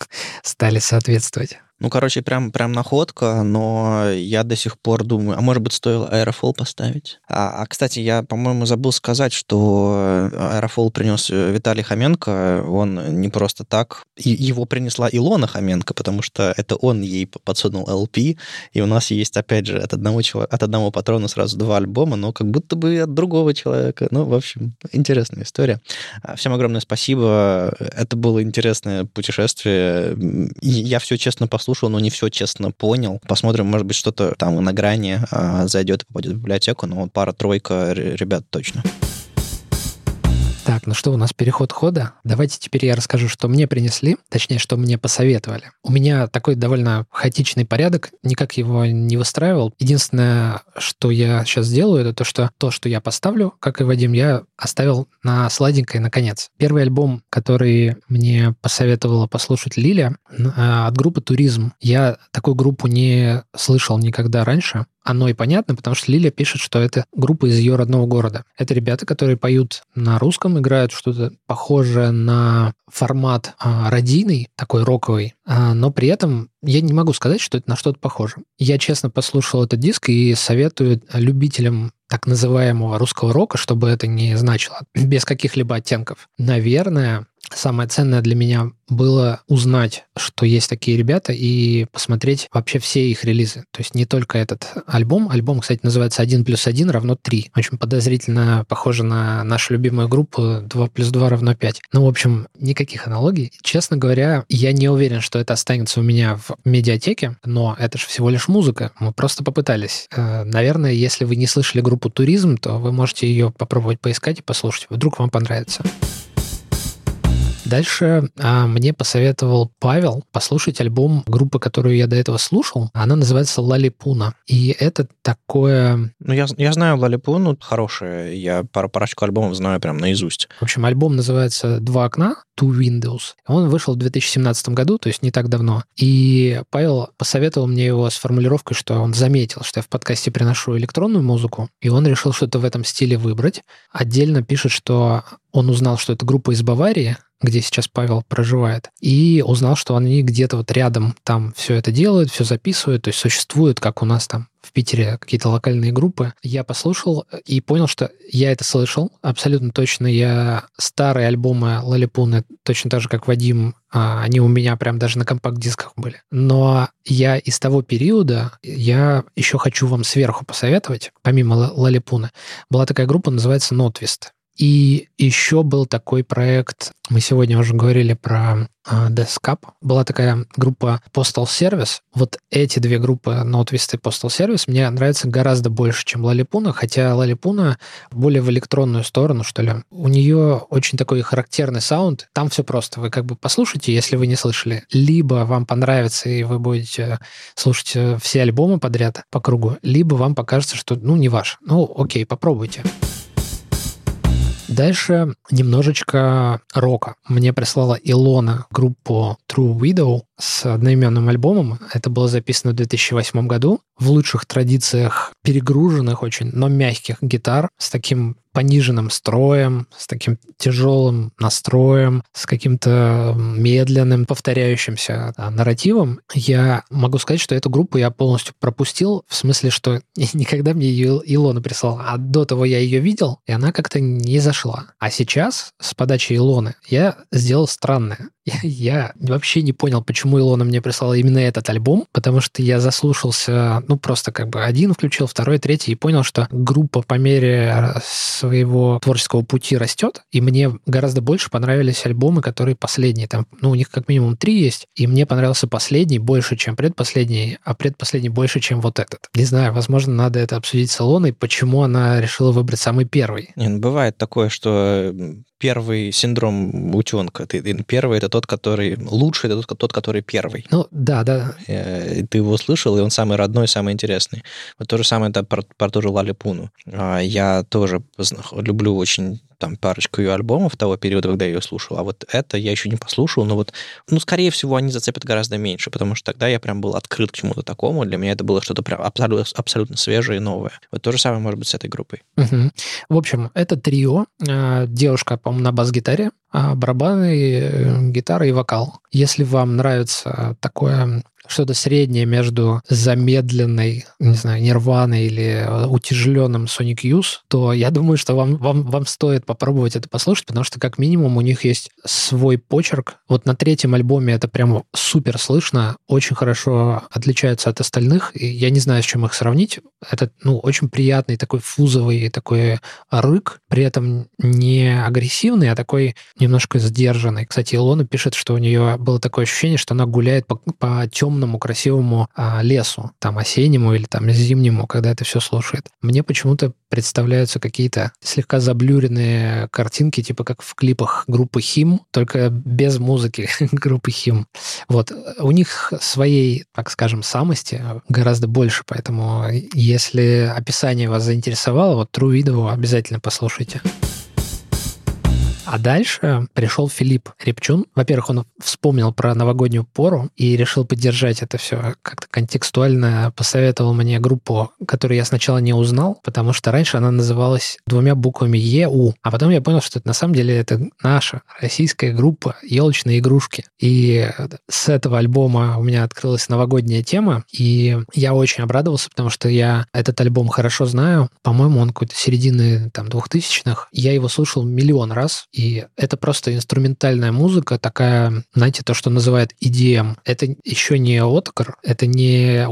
стали соответствовать. Ну, короче, прям, прям находка, но я до сих пор думаю, а может быть, стоило Aeroфол поставить? А, а, кстати, я, по-моему, забыл сказать, что Aeroфол принес Виталий Хоменко, он не просто так, и его принесла Илона Хоменко, потому что это он ей подсунул LP, и у нас есть, опять же, от одного, чело- от одного патрона сразу два альбома, но как будто бы от другого человека. Ну, в общем, интересная история. А, Всем огромное спасибо. Это было интересное путешествие. Я все честно послушал, но не все честно понял. Посмотрим, может быть, что-то там на грани а, зайдет попадет в библиотеку, но вот пара-тройка ребят точно. Так, ну что, у нас переход хода. Давайте теперь я расскажу, что мне принесли, точнее, что мне посоветовали. У меня такой довольно хаотичный порядок, никак его не выстраивал. Единственное, что я сейчас делаю, это то, что то, что я поставлю, как и Вадим, я оставил на сладенькое наконец. Первый альбом, который мне посоветовала послушать Лиля, а, от группы «Туризм». Я такую группу не слышал никогда раньше оно и понятно, потому что Лиля пишет, что это группа из ее родного города. Это ребята, которые поют на русском, играют что-то похожее на формат а, радийный, такой роковый, а, но при этом я не могу сказать, что это на что-то похоже. Я честно послушал этот диск и советую любителям так называемого русского рока, чтобы это не значило, без каких-либо оттенков. Наверное, самое ценное для меня было узнать, что есть такие ребята, и посмотреть вообще все их релизы. То есть не только этот альбом. Альбом, кстати, называется «1 плюс 1 равно 3». Очень подозрительно похоже на нашу любимую группу «2 плюс 2 равно 5». Ну, в общем, никаких аналогий. Честно говоря, я не уверен, что это останется у меня в медиатеке, но это же всего лишь музыка. Мы просто попытались. Э, Наверное, если вы не слышали группу «Туризм», то вы можете ее попробовать поискать и послушать. Вдруг вам понравится. Дальше а, мне посоветовал Павел послушать альбом группы, которую я до этого слушал. Она называется «Лалипуна». И это такое... Ну, я, я знаю Лалипу, ну, хорошая. Я пару, парочку альбомов знаю прям наизусть. В общем, альбом называется «Два окна», «Two Windows». Он вышел в 2017 году, то есть не так давно. И Павел посоветовал мне его с формулировкой, что он заметил, что я в подкасте приношу электронную музыку, и он решил что-то в этом стиле выбрать. Отдельно пишет, что он узнал, что это группа из Баварии, где сейчас Павел проживает, и узнал, что они где-то вот рядом там все это делают, все записывают, то есть существуют, как у нас там в Питере какие-то локальные группы. Я послушал и понял, что я это слышал абсолютно точно. Я старые альбомы Лалипуны, точно так же, как Вадим, а, они у меня прям даже на компакт-дисках были. Но я из того периода, я еще хочу вам сверху посоветовать, помимо Ла- Лалипуны, была такая группа, называется Нотвист. И еще был такой проект, мы сегодня уже говорили про uh, Descap. Была такая группа Postal Service. Вот эти две группы, Notwist и Postal Service, мне нравятся гораздо больше, чем Лалипуна, хотя Лалипуна более в электронную сторону, что ли. У нее очень такой характерный саунд. Там все просто. Вы как бы послушайте, если вы не слышали. Либо вам понравится, и вы будете слушать э, все альбомы подряд по кругу, либо вам покажется, что, ну, не ваш. Ну, окей, попробуйте. Дальше немножечко рока. Мне прислала Илона группу True Widow с одноименным альбомом. Это было записано в 2008 году в лучших традициях перегруженных очень, но мягких гитар с таким пониженным строем, с таким тяжелым настроем, с каким-то медленным повторяющимся да, нарративом, я могу сказать, что эту группу я полностью пропустил, в смысле, что никогда мне ее Илона прислала, а до того я ее видел, и она как-то не зашла. А сейчас, с подачи Илоны, я сделал странное. Я, вообще не понял, почему Илона мне прислала именно этот альбом, потому что я заслушался, ну, просто как бы один включил, второй, третий, и понял, что группа по мере своего творческого пути растет, и мне гораздо больше понравились альбомы, которые последние. Там, ну, у них как минимум три есть, и мне понравился последний больше, чем предпоследний, а предпоследний больше, чем вот этот. Не знаю, возможно, надо это обсудить с Илоной, почему она решила выбрать самый первый. Не, ну, бывает такое, что первый синдром утенка. Ты, первый это тот, который лучший, это тот, тот, который первый. Ну, да, да. Э, ты его услышал, и он самый родной, самый интересный. Вот то же самое это про, про ту же Лалипуну. А, я тоже люблю очень там парочку ее альбомов того периода, когда я ее слушал, а вот это я еще не послушал, но вот, ну, скорее всего, они зацепят гораздо меньше, потому что тогда я прям был открыт к чему-то такому, для меня это было что-то прям абсолютно, абсолютно свежее и новое. Вот то же самое может быть с этой группой. Угу. В общем, это трио, а, девушка, по-моему, на бас-гитаре, а барабаны, э, гитара и вокал. Если вам нравится такое что-то среднее между замедленной, не знаю, нирваной или э, утяжеленным Sonic Youth, то я думаю, что вам, вам, вам стоит попробовать это послушать, потому что как минимум у них есть свой почерк. Вот на третьем альбоме это прям супер слышно, очень хорошо отличаются от остальных, и я не знаю, с чем их сравнить. Это, ну, очень приятный такой фузовый такой рык, при этом не агрессивный, а такой немножко сдержанный. Кстати, Илона пишет, что у нее было такое ощущение, что она гуляет по, по темным темному, красивому а, лесу, там осеннему или там зимнему, когда это все слушает. Мне почему-то представляются какие-то слегка заблюренные картинки, типа как в клипах группы Хим, только без музыки группы Хим. Вот. У них своей, так скажем, самости гораздо больше, поэтому если описание вас заинтересовало, вот True Video обязательно послушайте. А дальше пришел Филипп Репчун. Во-первых, он вспомнил про новогоднюю пору и решил поддержать это все как-то контекстуально. Посоветовал мне группу, которую я сначала не узнал, потому что раньше она называлась двумя буквами ЕУ. А потом я понял, что это на самом деле это наша российская группа «Елочные игрушки». И с этого альбома у меня открылась новогодняя тема, и я очень обрадовался, потому что я этот альбом хорошо знаю. По-моему, он какой-то середины там двухтысячных. Я его слушал миллион раз, и это просто инструментальная музыка, такая, знаете, то, что называют EDM. Это еще не Откар, это не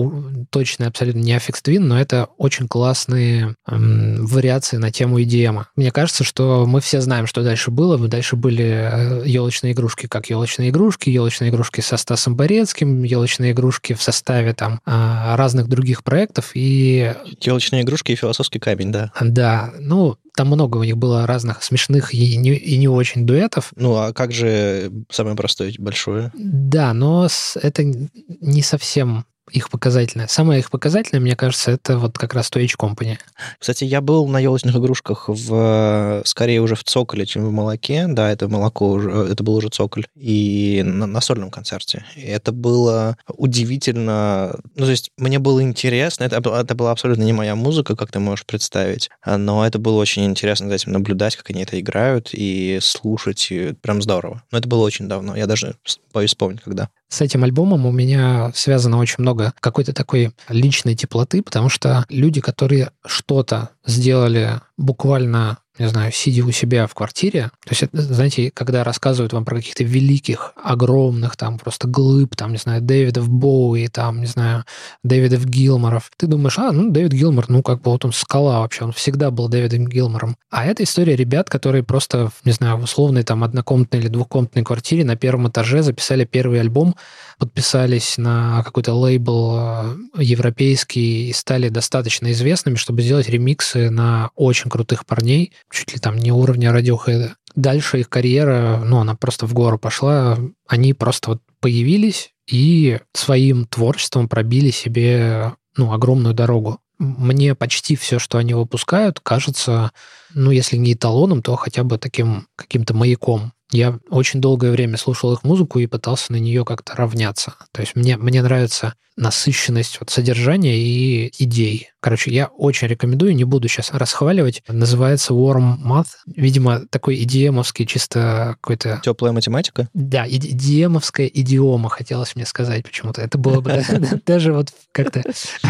точно абсолютно не Affix Twin, но это очень классные эм, вариации на тему EDM. Мне кажется, что мы все знаем, что дальше было. Дальше были елочные игрушки, как елочные игрушки, елочные игрушки со Стасом Борецким, елочные игрушки в составе там а, разных других проектов. И... Елочные игрушки и философский камень, да. Да, ну, там много у них было разных смешных и не, и не очень дуэтов. Ну, а как же самое простое, большое? Да, но это не совсем их показательное. Самое их показательное, мне кажется, это вот как раз Twitch Company. Кстати, я был на елочных игрушках в, скорее уже в цоколе, чем в молоке. Да, это молоко уже, это был уже цоколь. И на, на сольном концерте. И это было удивительно. Ну, то есть мне было интересно. Это, это была абсолютно не моя музыка, как ты можешь представить. Но это было очень интересно за этим наблюдать, как они это играют, и слушать. И прям здорово. Но это было очень давно. Я даже боюсь вспомнить, когда. С этим альбомом у меня связано очень много какой-то такой личной теплоты, потому что люди, которые что-то сделали буквально не знаю, сидя у себя в квартире, то есть, это, знаете, когда рассказывают вам про каких-то великих, огромных, там, просто глыб, там, не знаю, Дэвидов Боуи, там, не знаю, Дэвидов Гилморов, ты думаешь, а, ну, Дэвид Гилмор, ну, как бы вот он скала вообще, он всегда был Дэвидом Гилмором. А это история ребят, которые просто, не знаю, в условной там однокомнатной или двухкомнатной квартире на первом этаже записали первый альбом, подписались на какой-то лейбл э, европейский и стали достаточно известными, чтобы сделать ремиксы на очень крутых парней, чуть ли там не уровня Radiohead. Дальше их карьера, ну, она просто в гору пошла. Они просто вот появились и своим творчеством пробили себе ну, огромную дорогу. Мне почти все, что они выпускают, кажется, ну, если не эталоном, то хотя бы таким каким-то маяком я очень долгое время слушал их музыку и пытался на нее как-то равняться. То есть мне, мне нравится насыщенность вот содержания и идей. Короче, я очень рекомендую, не буду сейчас расхваливать. Называется Warm Math. Видимо, такой идиемовский чисто какой-то... Теплая математика? Да, идиемовская идиома, хотелось мне сказать почему-то. Это было бы даже вот как-то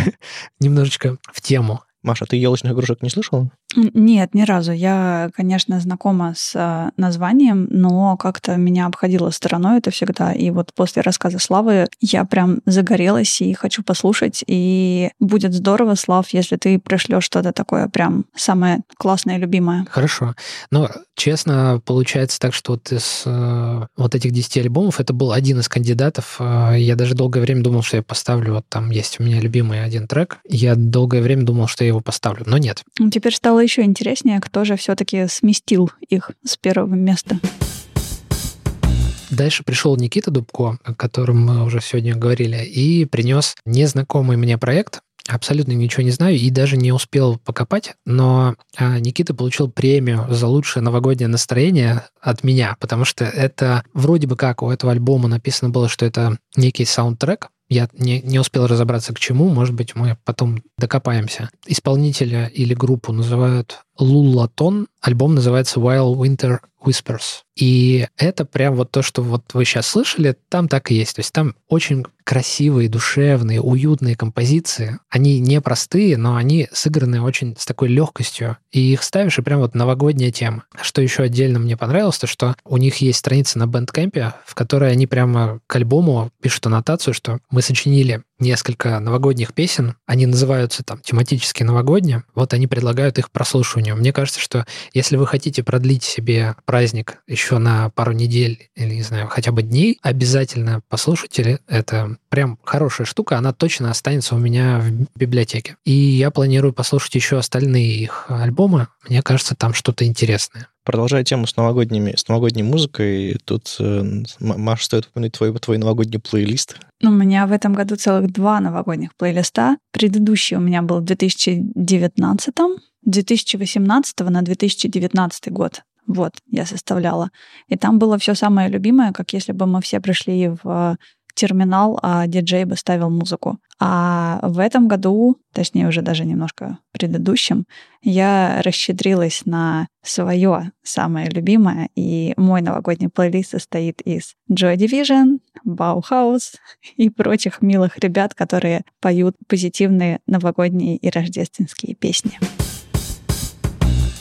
немножечко в тему. Маша, ты елочных игрушек не слышала? Нет, ни разу. Я, конечно, знакома с а, названием, но как-то меня обходило стороной это всегда. И вот после рассказа Славы я прям загорелась и хочу послушать. И будет здорово, Слав, если ты пришлешь что-то такое прям самое классное и любимое. Хорошо. Но, честно, получается так, что вот из э, вот этих 10 альбомов это был один из кандидатов. Э, я даже долгое время думал, что я поставлю, вот там есть у меня любимый один трек. Я долгое время думал, что я его поставлю, но нет. Теперь стало еще интереснее, кто же все-таки сместил их с первого места. Дальше пришел Никита Дубко, о котором мы уже сегодня говорили, и принес незнакомый мне проект. Абсолютно ничего не знаю и даже не успел покопать, но а, Никита получил премию за лучшее новогоднее настроение от меня, потому что это вроде бы как у этого альбома написано было, что это некий саундтрек, я не, не успел разобраться к чему, может быть, мы потом докопаемся. Исполнителя или группу называют Лулатон. Альбом называется While Winter Whispers. И это прям вот то, что вот вы сейчас слышали, там так и есть. То есть там очень красивые, душевные, уютные композиции. Они не простые, но они сыграны очень с такой легкостью. И их ставишь, и прям вот новогодняя тема. Что еще отдельно мне понравилось, то что у них есть страница на Bandcamp, в которой они прямо к альбому пишут аннотацию, что мы сочинили несколько новогодних песен. Они называются там тематически новогодние. Вот они предлагают их прослушиванию. Мне кажется, что если вы хотите продлить себе праздник еще на пару недель или, не знаю, хотя бы дней, обязательно послушайте. Это прям хорошая штука. Она точно останется у меня в библиотеке. И я планирую послушать еще остальные их альбомы. Мне кажется, там что-то интересное. Продолжая тему с, новогодними, с новогодней музыкой, тут, э, Маша, стоит упомянуть твой, твой новогодний плейлист. У меня в этом году целых два новогодних плейлиста. Предыдущий у меня был в 2019, 2018 на 2019 год. Вот, я составляла. И там было все самое любимое, как если бы мы все пришли в терминал, а диджей бы ставил музыку. А в этом году, точнее уже даже немножко предыдущем, я расщедрилась на свое самое любимое, и мой новогодний плейлист состоит из Joy Division, Bauhaus и прочих милых ребят, которые поют позитивные новогодние и рождественские песни.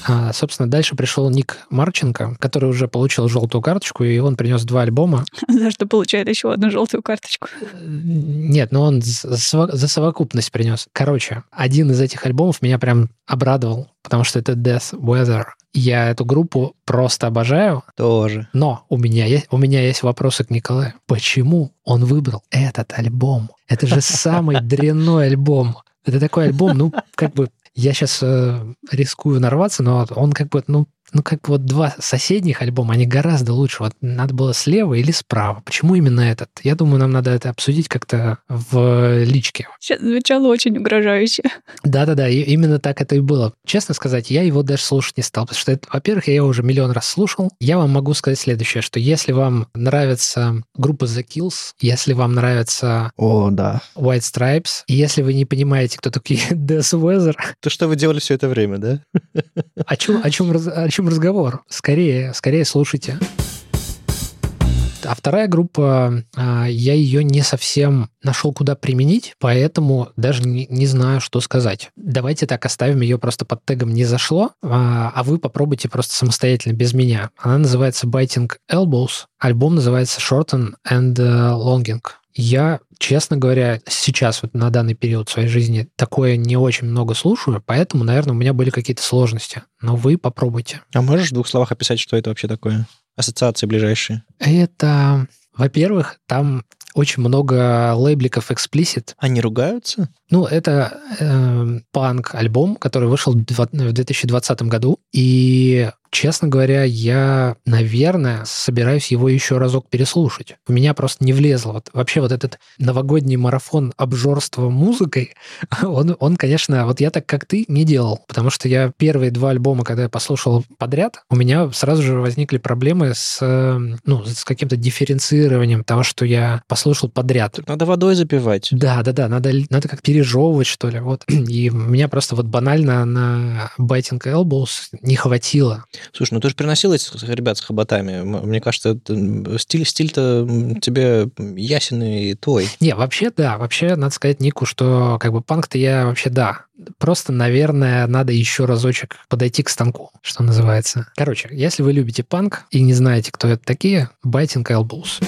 А, собственно, дальше пришел Ник Марченко, который уже получил желтую карточку, и он принес два альбома. За что получает еще одну желтую карточку? Нет, но он за совокупность принес. Короче, один из этих альбомов меня прям обрадовал, потому что это Death Weather. Я эту группу просто обожаю. Тоже. Но у меня есть, у меня есть вопросы к Николаю. Почему он выбрал этот альбом? Это же самый дрянной альбом. Это такой альбом, ну, как бы я сейчас э, рискую нарваться, но он как бы, ну, ну, как бы вот два соседних альбома, они гораздо лучше. Вот надо было слева или справа. Почему именно этот? Я думаю, нам надо это обсудить как-то в личке. Сейчас звучало очень угрожающе. Да-да-да, именно так это и было. Честно сказать, я его даже слушать не стал, потому что, это, во-первых, я его уже миллион раз слушал. Я вам могу сказать следующее, что если вам нравится группа The Kills, если вам нравится О, да. White Stripes, и если вы не понимаете, кто такие Death Weather... То что вы делали все это время, да? О чем, о чем, о чем разговор? Скорее, скорее слушайте. А вторая группа, а, я ее не совсем нашел, куда применить, поэтому даже не, не знаю, что сказать. Давайте так оставим ее просто под тегом «не зашло», а, а вы попробуйте просто самостоятельно, без меня. Она называется «Biting Elbows», альбом называется «Shorten and э, Longing». Я, честно говоря, сейчас вот на данный период своей жизни такое не очень много слушаю, поэтому, наверное, у меня были какие-то сложности. Но вы попробуйте. А можешь в двух словах описать, что это вообще такое? Ассоциации ближайшие. Это, во-первых, там очень много лейбликов explicit. Они ругаются? Ну, это э, панк-альбом, который вышел в 2020 году, и Честно говоря, я, наверное, собираюсь его еще разок переслушать. У меня просто не влезло. Вот, вообще вот этот новогодний марафон обжорства музыкой, он, он, конечно, вот я так, как ты, не делал. Потому что я первые два альбома, когда я послушал подряд, у меня сразу же возникли проблемы с, ну, с каким-то дифференцированием того, что я послушал подряд. Тут надо водой запивать. Да, да, да, надо, надо как пережевывать, что ли. Вот. И меня просто вот банально на Biting Elbows не хватило. Слушай, ну ты же приносил этих ребят с хоботами. Мне кажется, стиль, стиль-то тебе ясен и твой. Не, вообще да. Вообще, надо сказать Нику, что как бы панк-то я вообще да. Просто, наверное, надо еще разочек подойти к станку, что называется. Короче, если вы любите панк и не знаете, кто это такие, Biting Elbows.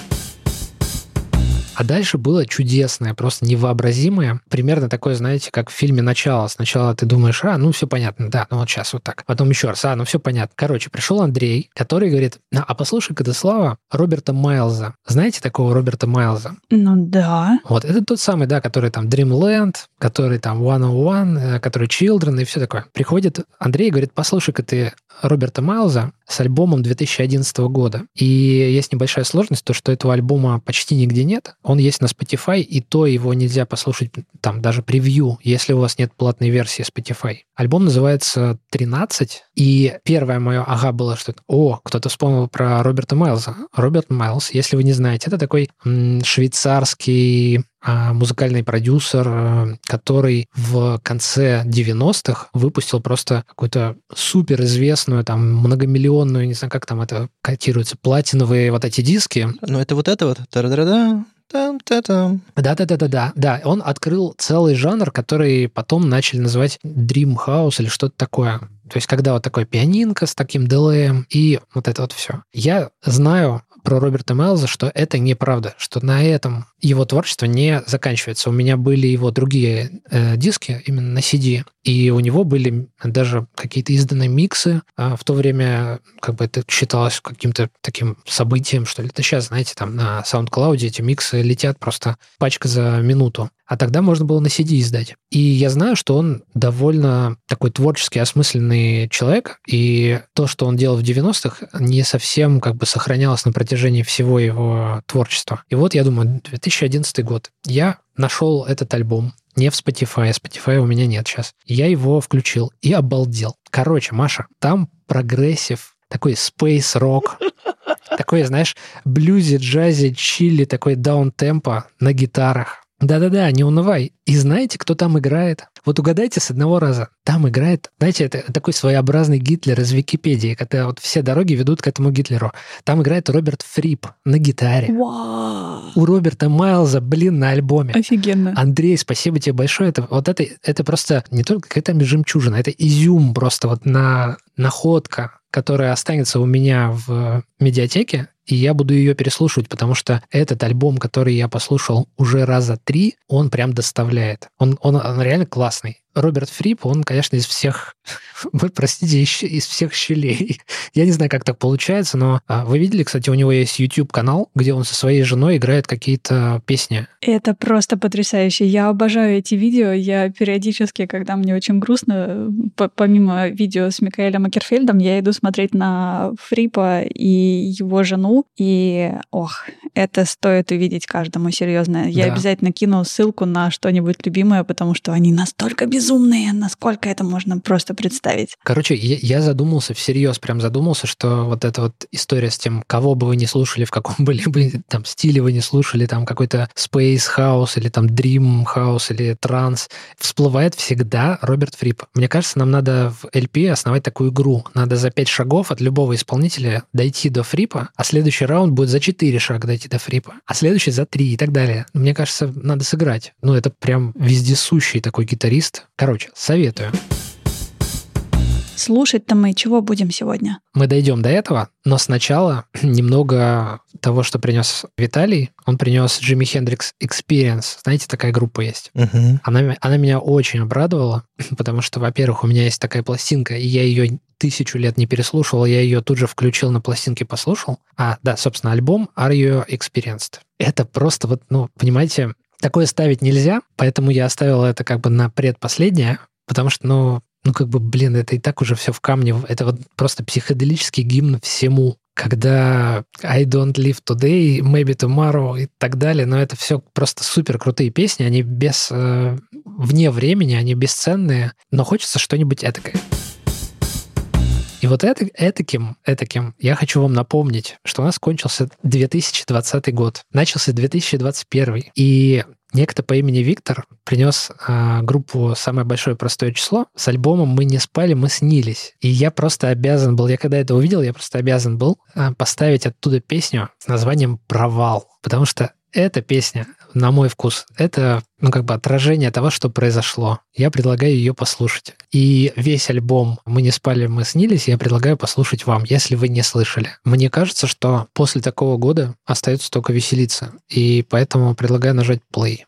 А дальше было чудесное, просто невообразимое. Примерно такое, знаете, как в фильме «Начало». Сначала ты думаешь, а, ну все понятно, да, ну вот сейчас вот так. Потом еще раз, а, ну все понятно. Короче, пришел Андрей, который говорит, а, а послушай-ка ты, Слава, Роберта Майлза. Знаете такого Роберта Майлза? Ну да. Вот, это тот самый, да, который там Dreamland, который там One on One, э, который Children и все такое. Приходит Андрей и говорит, послушай-ка ты Роберта Майлза с альбомом 2011 года. И есть небольшая сложность, то, что этого альбома почти нигде нет. Он есть на Spotify, и то его нельзя послушать, там, даже превью, если у вас нет платной версии Spotify. Альбом называется «13», и первое мое ага было, что о, кто-то вспомнил про Роберта Майлза. Роберт Майлз, если вы не знаете, это такой м, швейцарский а, музыкальный продюсер, э, который в конце 90-х выпустил просто какую-то суперизвестную, там, многомиллионную, не знаю, как там это котируется, платиновые вот эти диски. Ну, это вот это вот. Та-да-да-да. Да-да-да-да-да. Да, он открыл целый жанр, который потом начали называть Dream House или что-то такое. То есть, когда вот такой пианинка с таким делеем и вот это вот все. Я знаю про Роберта Майлза, что это неправда, что на этом его творчество не заканчивается. У меня были его другие э, диски именно на CD, и у него были даже какие-то изданные миксы. А в то время как бы это считалось каким-то таким событием, что ли. Это сейчас, знаете, там на SoundCloud эти миксы летят просто пачка за минуту. А тогда можно было на CD издать. И я знаю, что он довольно такой творчески осмысленный человек, и то, что он делал в 90-х, не совсем как бы сохранялось на протяжении всего его творчества. И вот я думаю, 2011 год. Я нашел этот альбом, не в Spotify, Spotify у меня нет сейчас. Я его включил и обалдел. Короче, Маша, там progressive, такой space рок, такой, знаешь, bluesy, jazzy, chilly, такой downtempo на гитарах. Да-да-да, не унывай. И знаете, кто там играет? Вот угадайте с одного раза. Там играет, знаете, это такой своеобразный Гитлер из Википедии, когда вот все дороги ведут к этому Гитлеру. Там играет Роберт Фрип на гитаре. Вау! У Роберта Майлза, блин, на альбоме. Офигенно. Андрей, спасибо тебе большое. Это, вот это, это просто не только какая-то жемчужина, это изюм просто вот на находка, которая останется у меня в медиатеке, и я буду ее переслушивать, потому что этот альбом, который я послушал уже раза три, он прям доставляет. Он, он, он реально классный. Роберт Фрип, он, конечно, из всех, вы простите, из всех щелей. Я не знаю, как так получается, но а, вы видели, кстати, у него есть YouTube-канал, где он со своей женой играет какие-то песни. Это просто потрясающе. Я обожаю эти видео. Я периодически, когда мне очень грустно, помимо видео с Микаэлем Акерфельдом, я иду смотреть на Фрипа и его жену, и, ох, это стоит увидеть каждому, серьезно. Я да. обязательно кину ссылку на что-нибудь любимое, потому что они настолько безумные безумные, насколько это можно просто представить. Короче, я, я задумался, всерьез прям задумался, что вот эта вот история с тем, кого бы вы не слушали, в каком бы либо там стиле вы не слушали, там какой-то Space House или там Dream House или Транс, всплывает всегда Роберт Фрип. Мне кажется, нам надо в LP основать такую игру. Надо за пять шагов от любого исполнителя дойти до Фрипа, а следующий раунд будет за четыре шага дойти до Фрипа, а следующий за три и так далее. Мне кажется, надо сыграть. Ну, это прям вездесущий такой гитарист. Короче, советую. Слушать-то мы чего будем сегодня? Мы дойдем до этого, но сначала немного того, что принес Виталий. Он принес Джимми Хендрикс Experience. Знаете, такая группа есть. Мгм. Она, она меня очень обрадовала, потому что, во-первых, у меня есть такая пластинка, и я ее тысячу лет не переслушивал, я ее тут же включил на пластинке, послушал. А, да, собственно, альбом Are You Experienced? Это просто вот, ну, понимаете, такое ставить нельзя, поэтому я оставил это как бы на предпоследнее, потому что, ну, ну как бы, блин, это и так уже все в камне. Это вот просто психоделический гимн всему когда I don't live today, maybe tomorrow и так далее, но это все просто супер крутые песни, они без э, вне времени, они бесценные, но хочется что-нибудь этакое. И вот это, этаким, этаким я хочу вам напомнить, что у нас кончился 2020 год, начался 2021. И некто по имени Виктор принес а, группу «Самое большое простое число» с альбомом «Мы не спали, мы снились». И я просто обязан был, я когда это увидел, я просто обязан был а, поставить оттуда песню с названием «Провал». Потому что эта песня, на мой вкус, это, ну, как бы отражение того, что произошло. Я предлагаю ее послушать. И весь альбом «Мы не спали, мы снились» я предлагаю послушать вам, если вы не слышали. Мне кажется, что после такого года остается только веселиться. И поэтому предлагаю нажать play.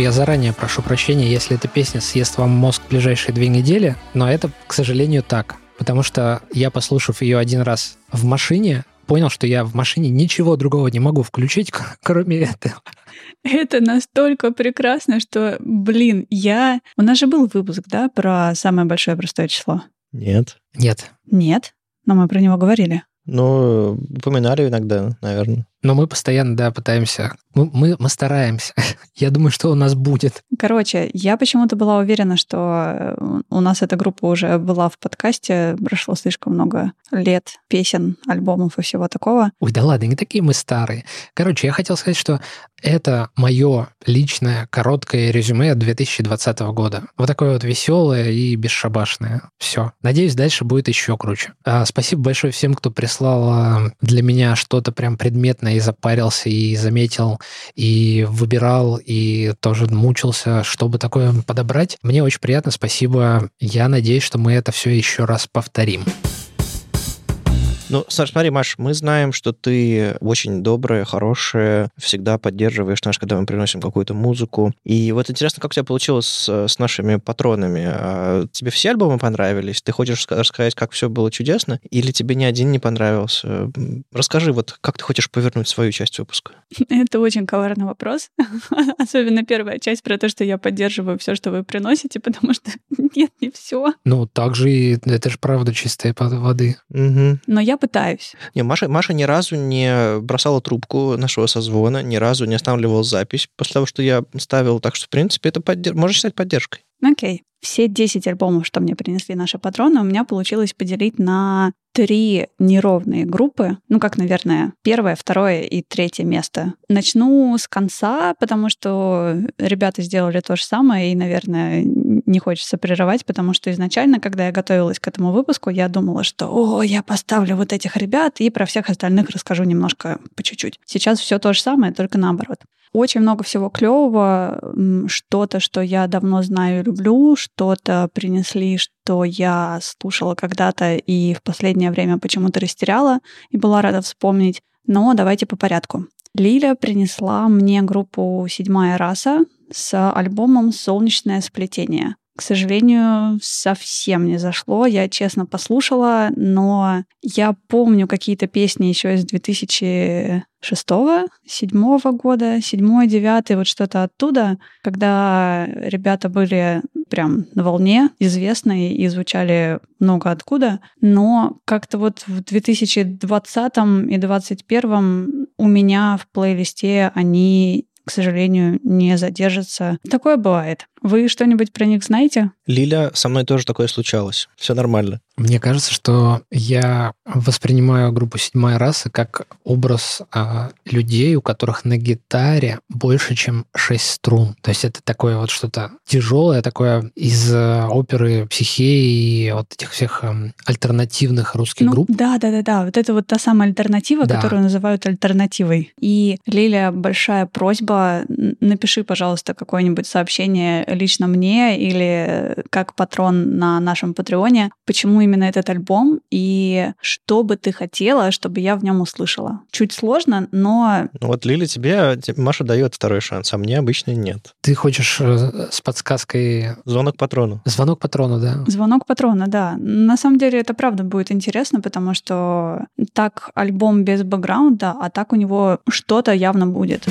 Короче, я заранее прошу прощения, если эта песня съест вам мозг в ближайшие две недели, но это, к сожалению, так. Потому что я, послушав ее один раз в машине, понял, что я в машине ничего другого не могу включить, кроме этого. Это настолько прекрасно, что, блин, я... У нас же был выпуск, да, про самое большое простое число? Нет. Нет. Нет, но мы про него говорили. Ну, упоминали иногда, наверное. Но мы постоянно, да, пытаемся. Мы, мы, мы стараемся. Я думаю, что у нас будет. Короче, я почему-то была уверена, что э, у нас эта группа уже была в подкасте, прошло слишком много лет, песен, альбомов и всего такого. Ой, да ладно, не такие мы старые. Короче, я хотел сказать, что это мое личное короткое резюме от 2020 года. Вот такое вот веселое и бесшабашное. Все. Надеюсь, дальше будет еще круче. А, спасибо большое всем, кто прислал а, для меня что-то прям предметное и запарился, и заметил, и выбирал, и тоже мучился, чтобы такое подобрать. Мне очень приятно, спасибо. Я надеюсь, что мы это все еще раз повторим. Ну, смотри, Маш, мы знаем, что ты очень добрая, хорошая, всегда поддерживаешь нас, когда мы приносим какую-то музыку. И вот интересно, как у тебя получилось с, с нашими патронами? А тебе все альбомы понравились? Ты хочешь рассказать, как все было чудесно? Или тебе ни один не понравился? Расскажи, вот как ты хочешь повернуть свою часть выпуска? Это очень коварный вопрос. Особенно первая часть про то, что я поддерживаю все, что вы приносите, потому что нет, не все. Ну, также и это же правда чистая воды. Угу. Но я пытаюсь. Не, Маша, Маша ни разу не бросала трубку нашего созвона, ни разу не останавливала запись после того, что я ставил. Так что, в принципе, это поддерж... можно считать поддержкой. Окей. Все 10 альбомов, что мне принесли наши патроны, у меня получилось поделить на три неровные группы. Ну, как, наверное, первое, второе и третье место. Начну с конца, потому что ребята сделали то же самое, и, наверное, не хочется прерывать, потому что изначально, когда я готовилась к этому выпуску, я думала, что «О, я поставлю вот этих ребят и про всех остальных расскажу немножко по чуть-чуть». Сейчас все то же самое, только наоборот. Очень много всего клевого, что-то, что я давно знаю и люблю, что-то принесли, что я слушала когда-то и в последнее время почему-то растеряла и была рада вспомнить. Но давайте по порядку. Лиля принесла мне группу «Седьмая раса» с альбомом «Солнечное сплетение» к сожалению, совсем не зашло. Я честно послушала, но я помню какие-то песни еще из 2006 седьмого года, седьмой, девятый, вот что-то оттуда, когда ребята были прям на волне, известные и звучали много откуда, но как-то вот в 2020 и 2021 у меня в плейлисте они к сожалению, не задержится. Такое бывает. Вы что-нибудь про них знаете? Лиля, со мной тоже такое случалось. Все нормально. Мне кажется, что я воспринимаю группу «Седьмая раса» как образ а, людей, у которых на гитаре больше, чем шесть струн. То есть это такое вот что-то тяжелое, такое из а, оперы «Психеи» и вот этих всех а, альтернативных русских ну, групп. Да, да, да, да. Вот это вот та самая альтернатива, Да. которую называют альтернативой. И, Лиля, большая просьба, напиши, пожалуйста, какое-нибудь сообщение лично мне или как патрон на нашем Патреоне, почему именно этот альбом и что бы ты хотела, чтобы я в нем услышала. Чуть сложно, но Ну вот Лиля тебе, Маша дает второй шанс, а мне обычно нет. Ты хочешь э, с подсказкой Звонок патрону. звонок патрону, да? Звонок патрона, да. На самом деле это правда будет интересно, потому что так альбом без бэкграунда, а так у него что-то явно будет.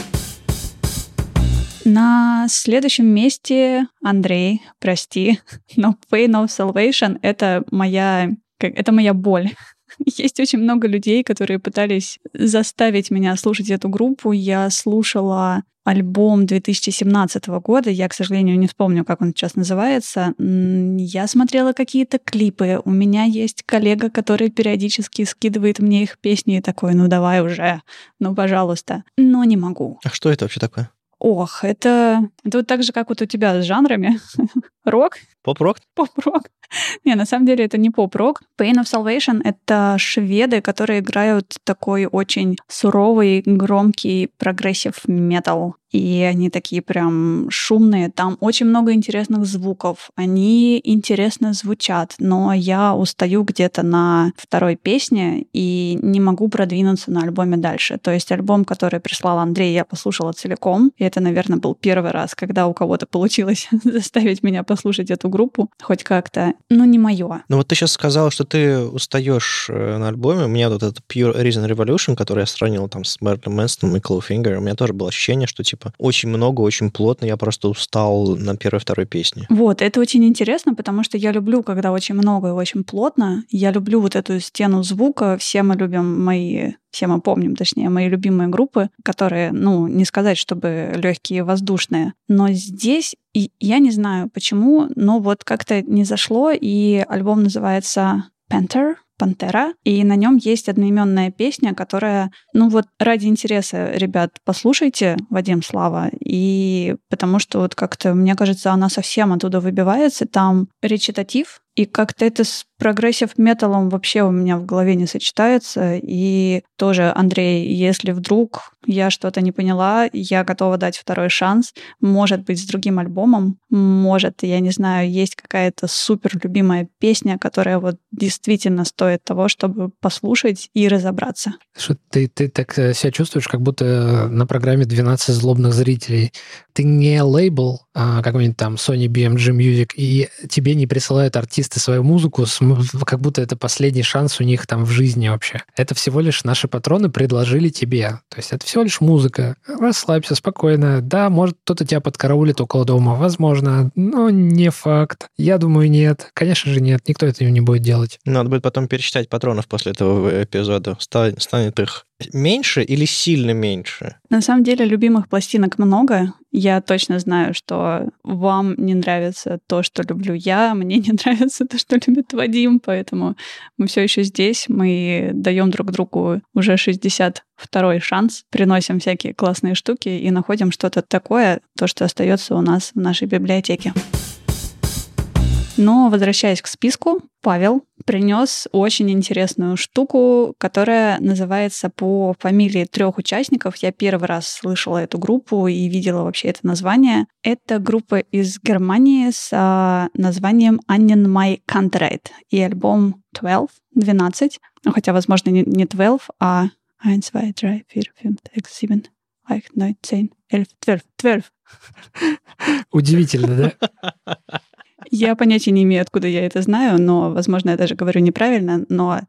На следующем месте, Андрей, прости, но Pain of Salvation — это моя, как- это моя боль. Есть очень много людей, которые пытались заставить меня слушать эту группу. Я слушала альбом 2017 года. Я, к сожалению, не вспомню, как он сейчас называется. Я смотрела какие-то клипы. У меня есть коллега, который периодически скидывает мне их песни и такой, ну давай уже, ну пожалуйста. Но не могу. А что это вообще такое? Ох, это, это вот так же, как вот у тебя с жанрами. Рок, Поп-рок? поп-рок. Не, на самом деле это не поп-рок. Pain of Salvation — это шведы, которые играют такой очень суровый, громкий progressive metal. И они такие прям шумные. Там очень много интересных звуков. Они интересно звучат, но я устаю где-то на второй песне и не могу продвинуться на альбоме дальше. То есть альбом, который прислал Андрей, я послушала целиком. И это, наверное, был первый раз, когда у кого-то получилось заставить меня послушать эту группу хоть как-то. Ну, не мое. Ну вот ты сейчас сказала, что ты устаешь э, на альбоме. У меня вот этот Pure Reason Revolution, который я сравнил там с Мэрилин Мэнстоном и Clawfinger, у меня тоже было ощущение, что типа очень много, очень плотно, я просто устал на первой-второй песне. Вот, это очень интересно, потому что я люблю, когда очень много и очень плотно. Я люблю вот эту стену звука. Все мы любим мои все мы помним, точнее, мои любимые группы, которые, ну, не сказать, чтобы легкие воздушные. Но здесь, и я не знаю почему, но вот как-то не зашло, и альбом называется Panther, Пантера, и на нем есть одноименная песня, которая, ну вот ради интереса, ребят, послушайте Вадим Слава, и потому что вот как-то, мне кажется, она совсем оттуда выбивается, там речитатив, и как-то это с progressive металлом вообще у меня в голове не сочетается. И тоже, Андрей, если вдруг я что-то не поняла, я готова дать второй шанс. Может быть, с другим альбомом. Может, я не знаю, есть какая-то супер любимая песня, которая вот действительно стоит того, чтобы послушать и разобраться. Что ты, ты так э, себя чувствуешь, как будто на программе 12 злобных зрителей. Ты не лейбл, а какой-нибудь там Sony BMG Music, и тебе не присылают артисты свою музыку как будто это последний шанс у них там в жизни вообще. Это всего лишь наши патроны предложили тебе. То есть это всего лишь музыка. Расслабься спокойно. Да, может, кто-то тебя подкараулит около дома. Возможно, но не факт. Я думаю, нет. Конечно же, нет. Никто этого не будет делать. Надо будет потом пересчитать патронов после этого эпизода. Станет их меньше или сильно меньше? На самом деле любимых пластинок много. Я точно знаю, что вам не нравится то, что люблю я, мне не нравится то, что любит Вадим, поэтому мы все еще здесь, мы даем друг другу уже 60 второй шанс, приносим всякие классные штуки и находим что-то такое, то, что остается у нас в нашей библиотеке. Но возвращаясь к списку, Павел принес очень интересную штуку, которая называется по фамилии трех участников. Я первый раз слышала эту группу и видела вообще это название. Это группа из Германии с а, названием Annen My Kantreit и альбом 12, 12, ну, хотя, возможно, не, не 12, а 1, 2, 3, 4, 5, 6, 7, 8, 9, 10, 11, 12, 12. Удивительно, да? Я понятия не имею, откуда я это знаю, но, возможно, я даже говорю неправильно, но...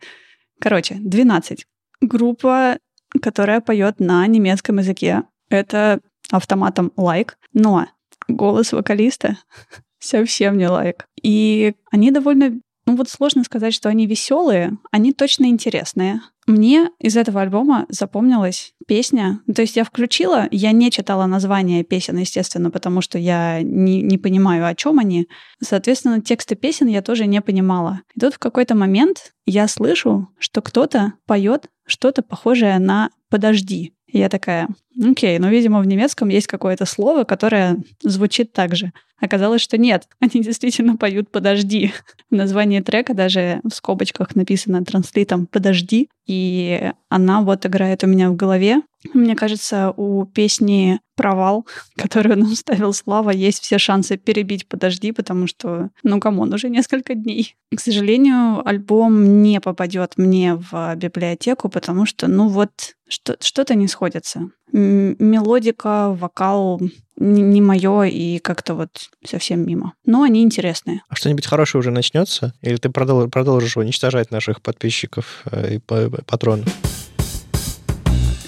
Короче, 12. Группа, которая поет на немецком языке. Это автоматом лайк, но голос вокалиста совсем не лайк. И они довольно ну вот сложно сказать, что они веселые, они точно интересные. Мне из этого альбома запомнилась песня. То есть я включила, я не читала название песен, естественно, потому что я не, не понимаю, о чем они. Соответственно, тексты песен я тоже не понимала. И тут в какой-то момент я слышу, что кто-то поет что-то похожее на «подожди». Я такая, окей, ну, видимо, в немецком есть какое-то слово, которое звучит так же. Оказалось, что нет, они действительно поют «подожди». В названии трека даже в скобочках написано транслитом «подожди», и она вот играет у меня в голове. Мне кажется, у песни «Провал», которую нам ставил Слава, есть все шансы перебить «Подожди», потому что, ну, come on, уже несколько дней. К сожалению, альбом не попадет мне в библиотеку, потому что, ну, вот что-то не сходится. Мелодика, вокал не мое и как-то вот совсем мимо. Но они интересные. А что-нибудь хорошее уже начнется? Или ты продолжишь уничтожать наших подписчиков э, и патронов?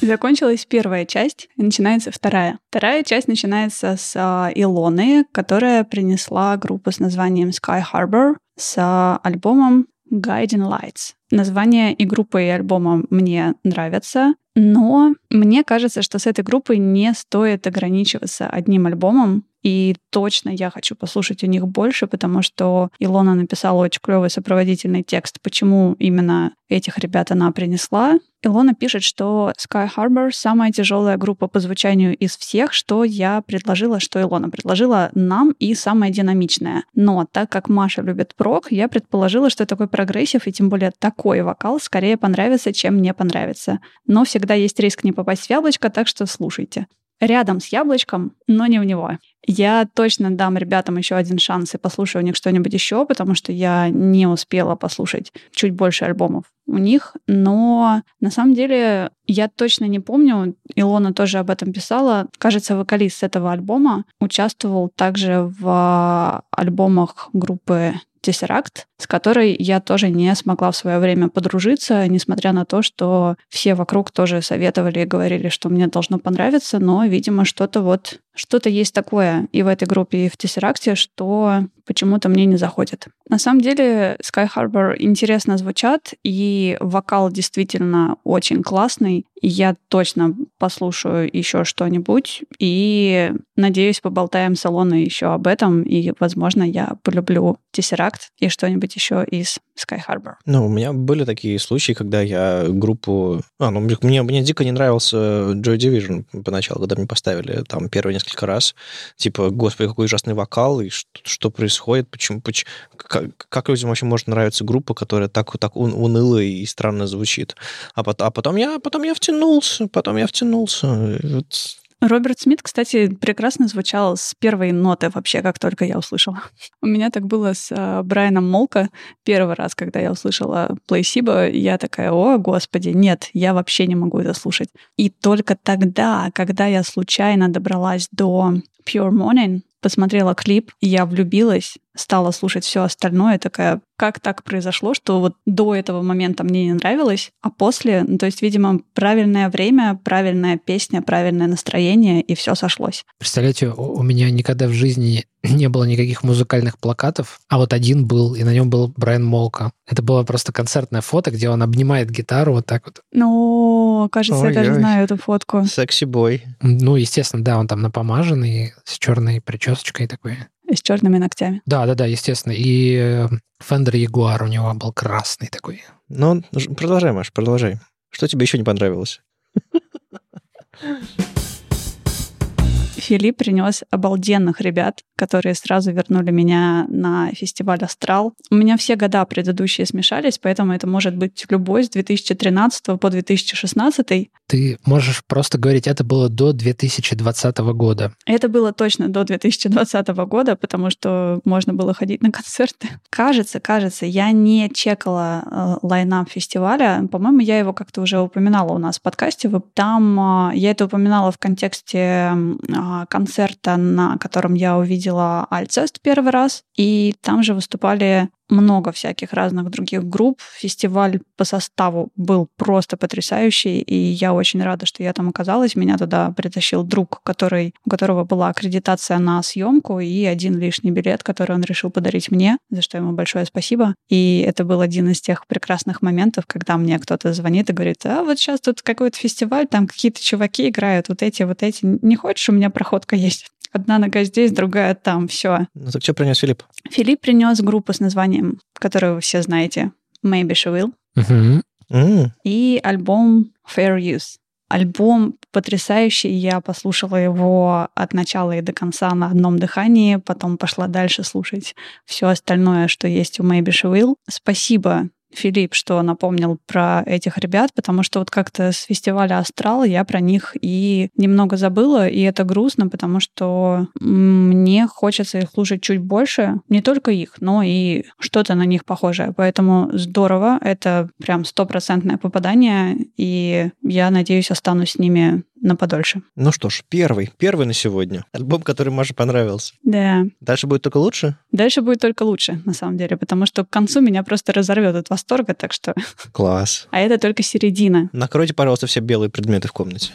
Закончилась первая часть, начинается вторая. Вторая часть начинается с а, Илоны, которая принесла группу с названием Sky Harbor с а, альбомом Guiding Lights. Название и группа, и альбома мне нравятся, но мне кажется, что с этой группой не стоит ограничиваться одним альбомом, и точно я хочу послушать у них больше, потому что Илона написала очень клевый сопроводительный текст, почему именно этих ребят она принесла. Илона пишет, что Sky Harbor — самая тяжелая группа по звучанию из всех, что я предложила, что Илона предложила нам, и самая динамичная. Но так как Маша любит прог, я предположила, что такой прогрессив, и тем более такой вокал, скорее понравится, чем не понравится. Но всегда есть риск не попасть в яблочко, так что слушайте рядом с яблочком, но не в него. Я точно дам ребятам еще один шанс и послушаю у них что-нибудь еще, потому что я не успела послушать чуть больше альбомов у них, но на самом деле я точно не помню, Илона тоже об этом писала, кажется, вокалист с этого альбома участвовал также в альбомах группы Tesseract, с которой я тоже не смогла в свое время подружиться, несмотря на то, что все вокруг тоже советовали и говорили, что мне должно понравиться, но, видимо, что-то вот что-то есть такое и в этой группе, и в Tesseract, что почему-то мне не заходит. На самом деле Sky Harbor интересно звучат, и вокал действительно очень классный. Я точно послушаю еще что-нибудь, и надеюсь, поболтаем с Алоной еще об этом, и, возможно, я полюблю Tesseract и что-нибудь еще из Sky Harbor. Ну, у меня были такие случаи, когда я группу... А, ну, мне, мне дико не нравился Joy Division поначалу, когда мне поставили там первые несколько раз. Типа, господи, какой ужасный вокал, и что, что происходит, почему... почему как, как людям вообще может нравиться группа, которая так, так ун, уныло и странно звучит? А, а потом, я, потом я втянулся, потом я втянулся. Вот Роберт Смит, кстати, прекрасно звучал с первой ноты вообще, как только я услышала. У меня так было с э, Брайаном Молко. Первый раз, когда я услышала Плейсиба, я такая, о, господи, нет, я вообще не могу это слушать. И только тогда, когда я случайно добралась до Pure Morning, посмотрела клип, я влюбилась, стала слушать все остальное, такая, как так произошло, что вот до этого момента мне не нравилось, а после, ну, то есть, видимо, правильное время, правильная песня, правильное настроение, и все сошлось. Представляете, у меня никогда в жизни не было никаких музыкальных плакатов, а вот один был, и на нем был Брайан Молка. Это было просто концертное фото, где он обнимает гитару вот так вот. Ну, кажется, Ой-ой. я даже знаю эту фотку. Секси-бой. Ну, естественно, да, он там напомаженный, с черной причесочкой такой. С черными ногтями. Да, да, да, естественно. И э, Fender Jaguar у него был красный такой. Ну, продолжай, Маш, продолжай. Что тебе еще не понравилось? Филипп принес обалденных ребят, которые сразу вернули меня на фестиваль «Астрал». У меня все года предыдущие смешались, поэтому это может быть любой с 2013 по 2016. Ты можешь просто говорить, это было до 2020 года. Это было точно до 2020 года, потому что можно было ходить на концерты. Кажется, кажется, я не чекала э, лайнап фестиваля. По-моему, я его как-то уже упоминала у нас в подкасте. Там э, я это упоминала в контексте а, концерта, на котором я увидела Альцест первый раз, и там же выступали много всяких разных других групп. Фестиваль по составу был просто потрясающий, и я очень рада, что я там оказалась. Меня туда притащил друг, который, у которого была аккредитация на съемку и один лишний билет, который он решил подарить мне, за что ему большое спасибо. И это был один из тех прекрасных моментов, когда мне кто-то звонит и говорит, а вот сейчас тут какой-то фестиваль, там какие-то чуваки играют, вот эти, вот эти. Не хочешь, у меня проходка есть? Одна нога здесь, другая там, все. Ну так что принес Филипп? Филипп принес группу с названием, которую вы все знаете, Maybe She Will. Uh-huh. Mm. И альбом Fair Use. Альбом потрясающий, я послушала его от начала и до конца на одном дыхании, потом пошла дальше слушать все остальное, что есть у Maybe She Will. Спасибо Филипп, что напомнил про этих ребят, потому что вот как-то с фестиваля «Астрал» я про них и немного забыла, и это грустно, потому что мне хочется их слушать чуть больше, не только их, но и что-то на них похожее. Поэтому здорово, это прям стопроцентное попадание, и я надеюсь, останусь с ними на подольше. Ну что ж, первый, первый на сегодня. Альбом, который Маше понравился. Да. Дальше будет только лучше? Дальше будет только лучше, на самом деле, потому что к концу меня просто разорвет от восторга, так что... Класс. А это только середина. Накройте, пожалуйста, все белые предметы в комнате.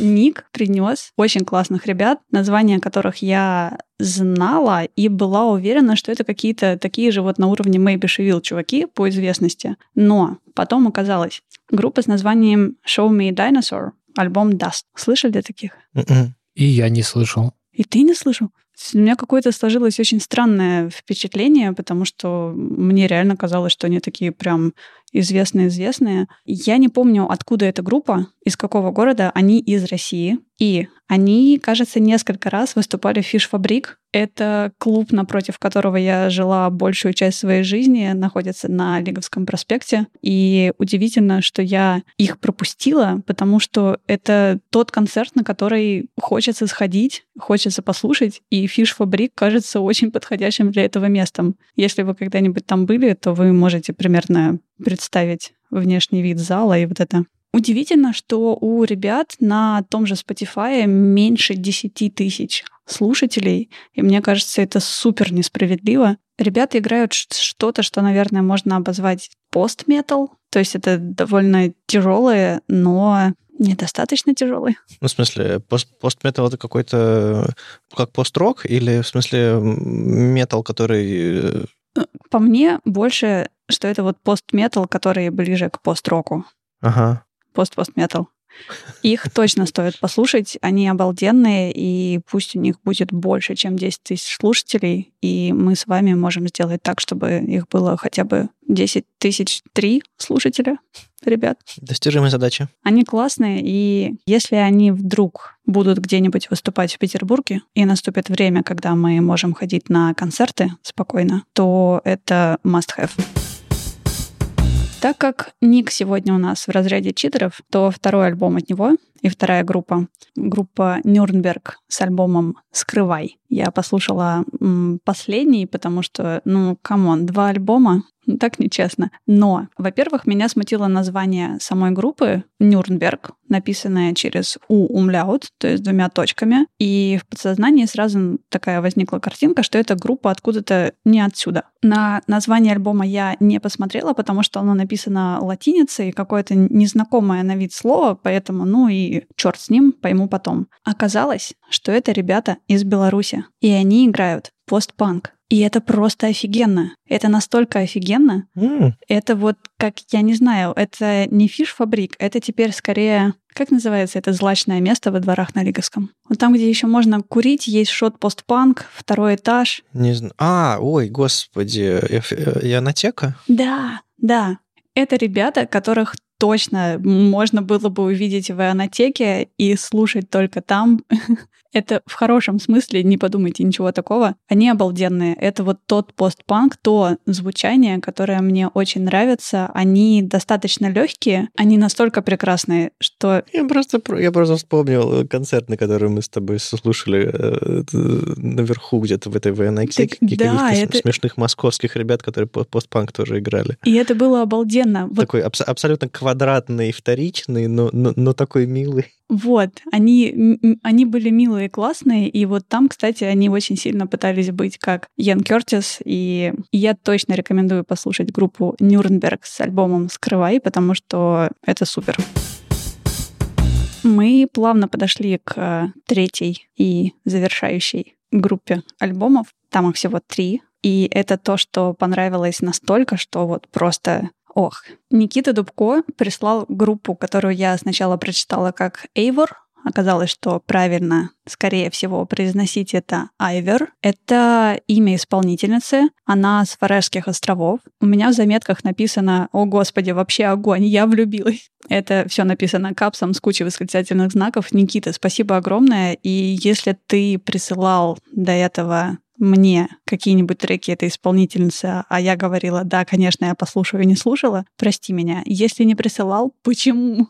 Ник принес очень классных ребят, названия которых я знала и была уверена, что это какие-то такие же вот на уровне Maybe She чуваки по известности. Но потом оказалось, группа с названием Show Me Dinosaur, альбом Dust. Слышали таких? М-м. И я не слышал. И ты не слышал? У меня какое-то сложилось очень странное впечатление, потому что мне реально казалось, что они такие прям известные-известные. Я не помню, откуда эта группа, из какого города. Они из России. И они, кажется, несколько раз выступали в Фиш-фабрик. Это клуб, напротив которого я жила большую часть своей жизни, находится на Лиговском проспекте. И удивительно, что я их пропустила, потому что это тот концерт, на который хочется сходить, хочется послушать, и Фиш-фабрик кажется очень подходящим для этого местом. Если вы когда-нибудь там были, то вы можете примерно представить внешний вид зала и вот это. Удивительно, что у ребят на том же Spotify меньше 10 тысяч слушателей, и мне кажется, это супер несправедливо. Ребята играют что-то, что, наверное, можно обозвать пост-метал, то есть это довольно тяжелые, но недостаточно тяжелые. Ну, в смысле, пост, пост-метал это какой-то как пост-рок или в смысле метал, который... Э, по мне больше что это вот пост-метал, который ближе к пост-року. Ага. Пост-пост-метал. Их точно стоит послушать. Они обалденные, и пусть у них будет больше, чем 10 тысяч слушателей, и мы с вами можем сделать так, чтобы их было хотя бы 10 тысяч три слушателя, ребят. Достижимая задача. Они классные, и если они вдруг будут где-нибудь выступать в Петербурге, и наступит время, когда мы можем ходить на концерты спокойно, то это must-have. Так как Ник сегодня у нас в разряде читеров, то второй альбом от него и вторая группа, группа Нюрнберг с альбомом «Скрывай». Я послушала последний, потому что, ну, come on, два альбома, так нечестно. Но, во-первых, меня смутило название самой группы Нюрнберг, написанное через У умляут, то есть двумя точками. И в подсознании сразу такая возникла картинка, что это группа откуда-то не отсюда. На название альбома я не посмотрела, потому что оно написано латиницей, какое-то незнакомое на вид слово, поэтому, ну и черт с ним, пойму потом. Оказалось, что это ребята из Беларуси, и они играют постпанк. И это просто офигенно. Это настолько офигенно. М, Это вот, как, я не знаю, это не фиш-фабрик, это теперь скорее, как называется это злачное место во дворах на Лиговском? Вот там, где еще можно курить, есть шот постпанк, второй этаж. Не знаю. А, ой, господи, Эф- э, Ионотека? Да, да. Это ребята, которых точно можно было бы увидеть в анотеке и слушать только там. Это в хорошем смысле, не подумайте ничего такого. Они обалденные. Это вот тот постпанк, то звучание, которое мне очень нравится. Они достаточно легкие, они настолько прекрасные, что Я просто, про- я просто вспомнил концерт, на который мы с тобой слушали э, наверху где-то в этой ВНХ. Так, да, это- смешных московских ребят, которые по- постпанк тоже играли. и это было обалденно. Вот Такой абс- абсолютно квадратный, вторичный, но, но, но такой милый. Вот, они, они были милые классные, и вот там, кстати, они очень сильно пытались быть как Ян Кертис, и я точно рекомендую послушать группу Нюрнберг с альбомом «Скрывай», потому что это супер. Мы плавно подошли к э, третьей и завершающей группе альбомов. Там их всего три. И это то, что понравилось настолько, что вот просто Ох, Никита Дубко прислал группу, которую я сначала прочитала как Эйвор. Оказалось, что правильно, скорее всего, произносить это Айвер. Это имя исполнительницы. Она с Фарерских островов. У меня в заметках написано «О, Господи, вообще огонь, я влюбилась». Это все написано капсом с кучей восклицательных знаков. Никита, спасибо огромное. И если ты присылал до этого мне какие-нибудь треки этой исполнительницы, а я говорила, да, конечно, я послушаю и не слушала, прости меня. Если не присылал, почему?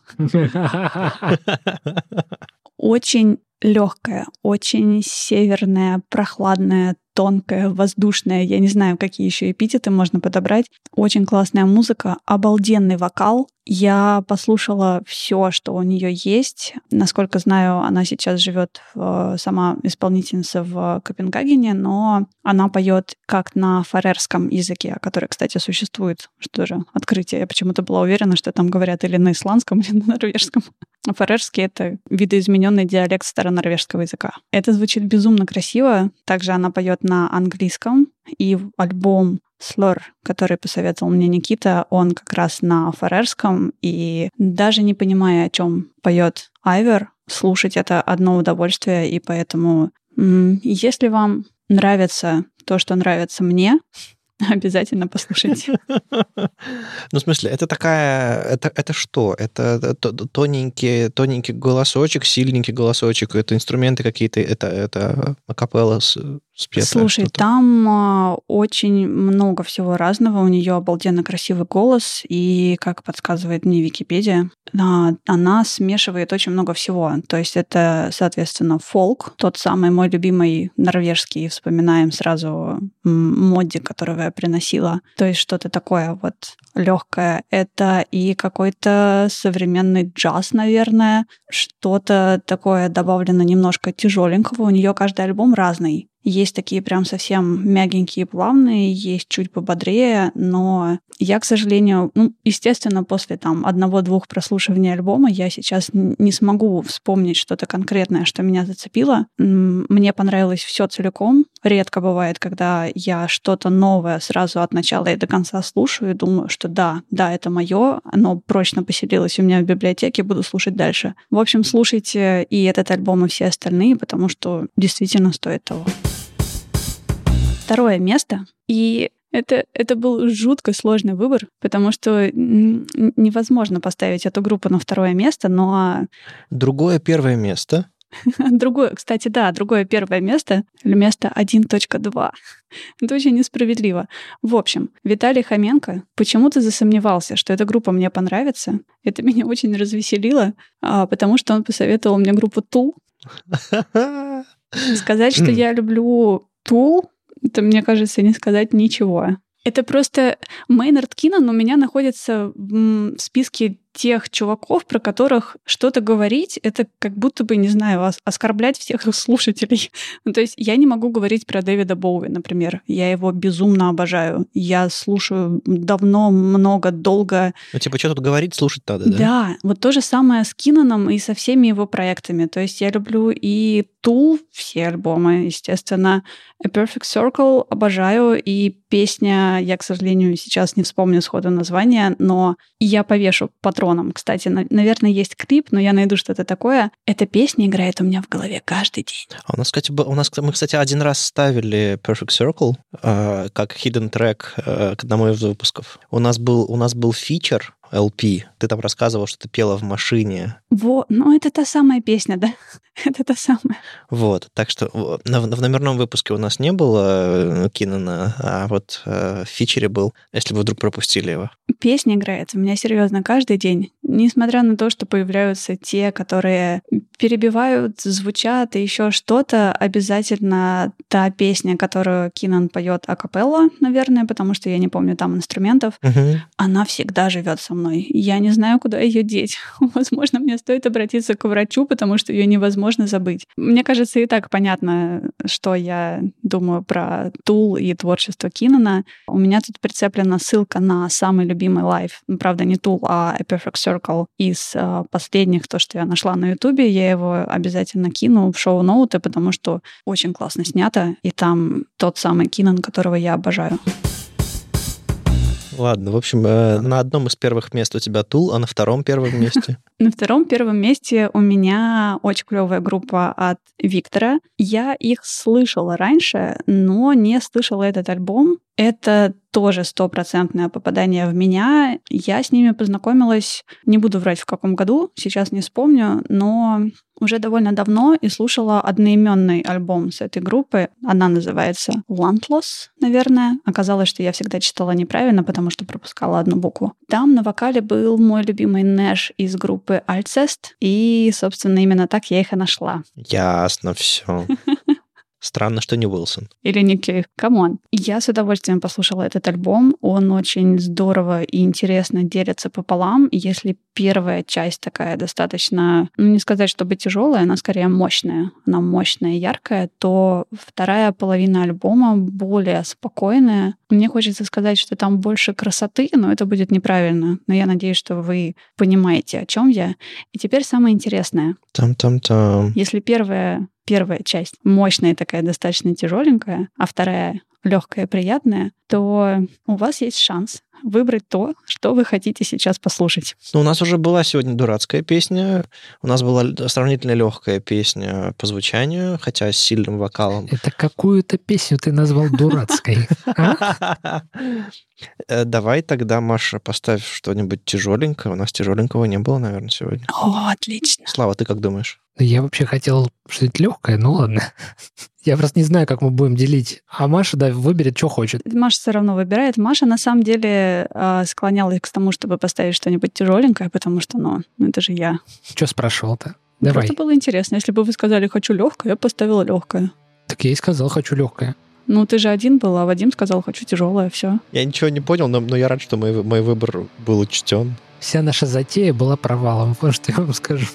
Очень легкая, очень северная, прохладная, тонкая, воздушная, я не знаю, какие еще эпитеты можно подобрать. Очень классная музыка, обалденный вокал. Я послушала все, что у нее есть. Насколько знаю, она сейчас живет сама исполнительница в Копенгагене, но она поет как на фарерском языке, который, кстати, существует. Что же, открытие. Я почему-то была уверена, что там говорят или на исландском, или на норвежском. А фарерский — это видоизмененный диалект старонорвежского языка. Это звучит безумно красиво. Также она поет на английском, и альбом Slur, который посоветовал мне Никита, он как раз на фарерском, и даже не понимая, о чем поет Айвер, слушать это одно удовольствие, и поэтому, если вам нравится то, что нравится мне, обязательно послушайте. Ну, в смысле, это такая... Это, это что? Это т- тоненький, тоненький голосочек, сильненький голосочек? Это инструменты какие-то? Это, это акапелла с, спета? Слушай, что-то? там а, очень много всего разного. У нее обалденно красивый голос, и, как подсказывает мне Википедия, а, она смешивает очень много всего. То есть это, соответственно, фолк, тот самый мой любимый норвежский, вспоминаем сразу Модди, которого я приносила. То есть что-то такое вот легкое. Это и какой-то современный джаз, наверное, что-то такое добавлено немножко тяжеленького. У нее каждый альбом разный. Есть такие прям совсем мягенькие, плавные, есть чуть пободрее, но я, к сожалению, ну, естественно, после там одного-двух прослушивания альбома я сейчас не смогу вспомнить что-то конкретное, что меня зацепило. Мне понравилось все целиком. Редко бывает, когда я что-то новое сразу от начала и до конца слушаю и думаю, что да, да, это мое, оно прочно поселилось у меня в библиотеке, буду слушать дальше. В общем, слушайте и этот альбом, и все остальные, потому что действительно стоит того второе место. И это, это был жутко сложный выбор, потому что невозможно поставить эту группу на второе место, но... Другое первое место. Другое, кстати, да, другое первое место, место 1.2. Это очень несправедливо. В общем, Виталий Хоменко почему-то засомневался, что эта группа мне понравится. Это меня очень развеселило, а, потому что он посоветовал мне группу Тул. Сказать, что я люблю Тул, это, мне кажется, не сказать ничего. Это просто Мейнард Кинан у меня находится в списке тех чуваков, про которых что-то говорить, это как будто бы, не знаю, оскорблять всех слушателей. ну, то есть я не могу говорить про Дэвида Боуи, например. Я его безумно обожаю. Я слушаю давно, много, долго. Ну, типа, что тут говорить, слушать надо, да? Да, вот то же самое с Кинаном и со всеми его проектами. То есть я люблю и Tool, все альбомы, естественно, A Perfect Circle обожаю, и песня, я, к сожалению, сейчас не вспомню сходу название, но я повешу патроном. Кстати, на, наверное, есть клип, но я найду что-то такое. Эта песня играет у меня в голове каждый день. А у нас, кстати, у нас, мы, кстати, один раз ставили Perfect Circle э, как hidden track э, к одному из выпусков. У нас был, у нас был фичер LP. Ты там рассказывал, что ты пела в машине. Во, ну это та самая песня, да? это та самая. Вот, так что в, в номерном выпуске у нас не было э, Кинана, а вот э, в фичере был, если вы вдруг пропустили его. Песня играет у меня серьезно каждый день. Несмотря на то, что появляются те, которые перебивают, звучат и еще что-то, обязательно та песня, которую Кинан поет акапелла, наверное, потому что я не помню там инструментов, угу. она всегда живет со мной. Я не знаю, куда ее деть. Возможно, мне стоит обратиться к врачу, потому что ее невозможно забыть. Мне кажется, и так понятно, что я думаю про Tool и творчество Кинана. У меня тут прицеплена ссылка на самый любимый лайв. Ну, правда, не Tool, а A Perfect Circle из uh, последних, то, что я нашла на Ютубе. Я его обязательно кину в шоу-ноуты, потому что очень классно снято, и там тот самый Кинан, которого я обожаю. Ладно, в общем, э, на одном из первых мест у тебя Tool, а на втором первом месте? На втором первом месте у меня очень клевая группа от Виктора. Я их слышала раньше, но не слышала этот альбом. Это тоже стопроцентное попадание в меня. Я с ними познакомилась, не буду врать в каком году, сейчас не вспомню, но уже довольно давно и слушала одноименный альбом с этой группы. Она называется Lantlôs, наверное. Оказалось, что я всегда читала неправильно, потому что пропускала одну букву. Там на вокале был мой любимый Неж из группы Alcest, и, собственно, именно так я их и нашла. Ясно все. Странно, что не Уилсон. Или не Кейв. Come on. Я с удовольствием послушала этот альбом. Он очень здорово и интересно делится пополам. Если первая часть такая достаточно, ну не сказать, чтобы тяжелая, она скорее мощная. Она мощная и яркая, то вторая половина альбома более спокойная. Мне хочется сказать, что там больше красоты, но это будет неправильно. Но я надеюсь, что вы понимаете, о чем я. И теперь самое интересное. Там-там-там. Если первая первая часть мощная такая, достаточно тяжеленькая, а вторая легкая, приятная, то у вас есть шанс выбрать то, что вы хотите сейчас послушать. Ну, у нас уже была сегодня дурацкая песня, у нас была сравнительно легкая песня по звучанию, хотя с сильным вокалом. Это какую-то песню ты назвал дурацкой? А? Э, давай тогда, Маша, поставь что-нибудь тяжеленькое. У нас тяжеленького не было, наверное, сегодня. О, отлично. Слава, ты как думаешь? Я вообще хотел что-то легкое, ну ладно. Я просто не знаю, как мы будем делить. А Маша, да, выберет, что хочет. Маша все равно выбирает. Маша, на самом деле, а, склонялась к тому, чтобы поставить что-нибудь тяжеленькое, потому что, ну, это же я. Что спрашивал-то? Давай. Просто было интересно. Если бы вы сказали «хочу легкое», я поставила легкое. Так я и сказал «хочу легкое». Ну, ты же один был, а Вадим сказал «хочу тяжелое», все. Я ничего не понял, но, но я рад, что мой, мой выбор был учтен. Вся наша затея была провалом, вот что я вам скажу.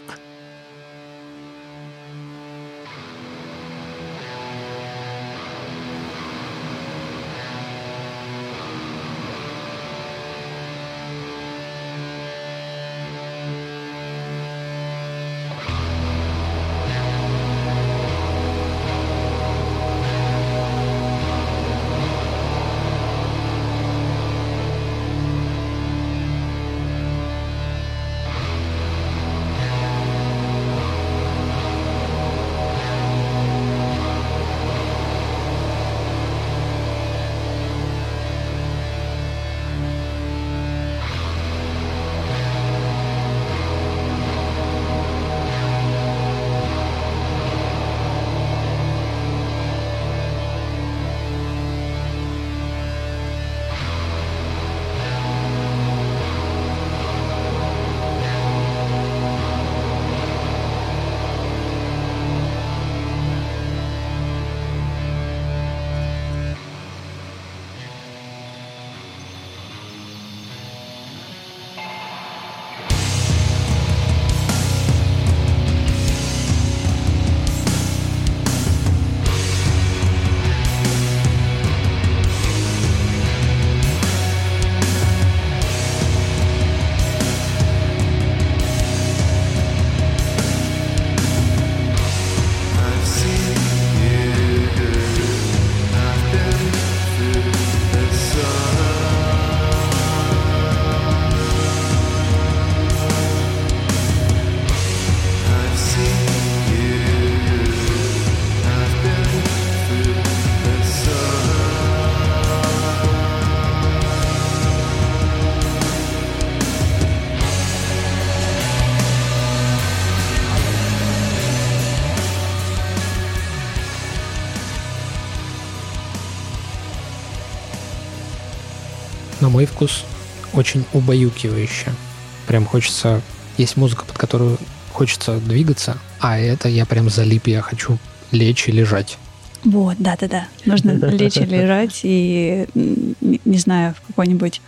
Мой вкус, очень убаюкивающе. Прям хочется... Есть музыка, под которую хочется двигаться, а это я прям залип, я хочу лечь и лежать. Вот, да-да-да. Нужно лечь и лежать, и, не, не знаю, в какой-нибудь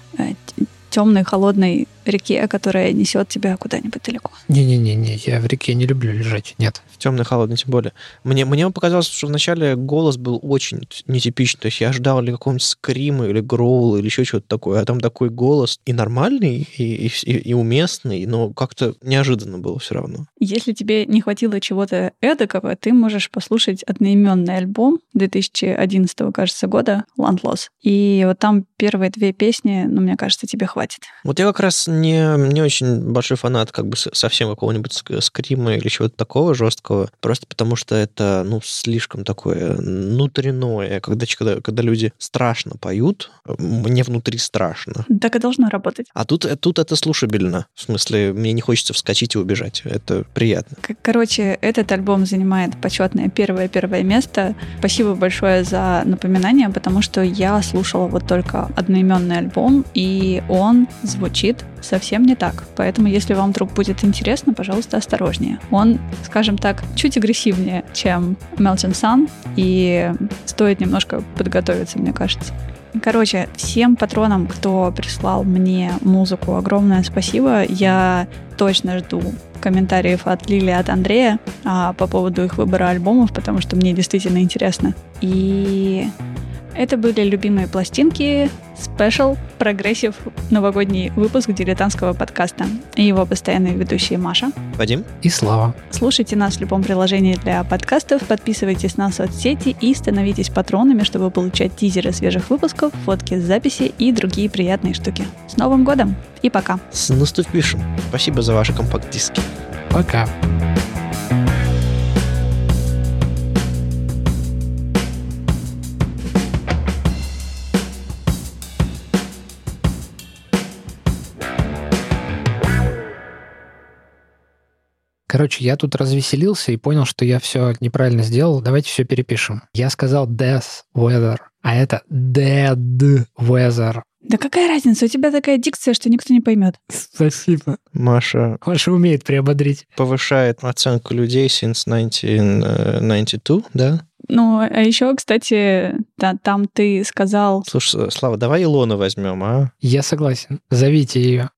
темной, холодной реке, которая несет тебя куда-нибудь далеко. Не-не-не, я в реке не люблю лежать, нет. В темный, холодный тем более. Мне, мне показалось, что вначале голос был очень нетипичный. То есть я ждал или какого-нибудь скрима, или гроула, или еще чего-то такое. А там такой голос и нормальный, и, и, и уместный, но как-то неожиданно было все равно. Если тебе не хватило чего-то эдакого, ты можешь послушать одноименный альбом 2011, кажется, года «Landloss». И вот там первые две песни, ну, мне кажется, тебе хватит. Вот я как раз не, не очень большой фанат как бы совсем какого-нибудь ск- скрима или чего-то такого жесткого, просто потому что это, ну, слишком такое внутреннее. Когда, когда, когда люди страшно поют, мне внутри страшно. Так и должно работать. А тут, э, тут это слушабельно. В смысле, мне не хочется вскочить и убежать. Это приятно. Короче, этот альбом занимает почетное первое-первое место. Спасибо большое за напоминание, потому что я слушала вот только одноименный альбом, и он звучит совсем не так. Поэтому, если вам вдруг будет интересно, пожалуйста, осторожнее. Он, скажем так, чуть агрессивнее, чем Melton Sun, и стоит немножко подготовиться, мне кажется. Короче, всем патронам, кто прислал мне музыку, огромное спасибо. Я точно жду комментариев от Лили, от Андрея а, по поводу их выбора альбомов, потому что мне действительно интересно. И это были любимые пластинки, special, прогрессив, новогодний выпуск дилетантского подкаста. И его постоянные ведущие Маша. Вадим? И Слава. Слушайте нас в любом приложении для подкастов, подписывайтесь на соцсети и становитесь патронами, чтобы получать тизеры свежих выпусков, фотки с записи и другие приятные штуки. С Новым годом и пока! С наступившим. Спасибо за ваши компакт-диски. Пока. Короче, я тут развеселился и понял, что я все неправильно сделал. Давайте все перепишем. Я сказал death weather, а это dead weather. Да какая разница, у тебя такая дикция, что никто не поймет. Спасибо. Маша Маша умеет приободрить. повышает оценку людей since 1992, да? Ну, а еще, кстати, та- там ты сказал... Слушай, Слава, давай Илону возьмем, а? Я согласен. Зовите ее.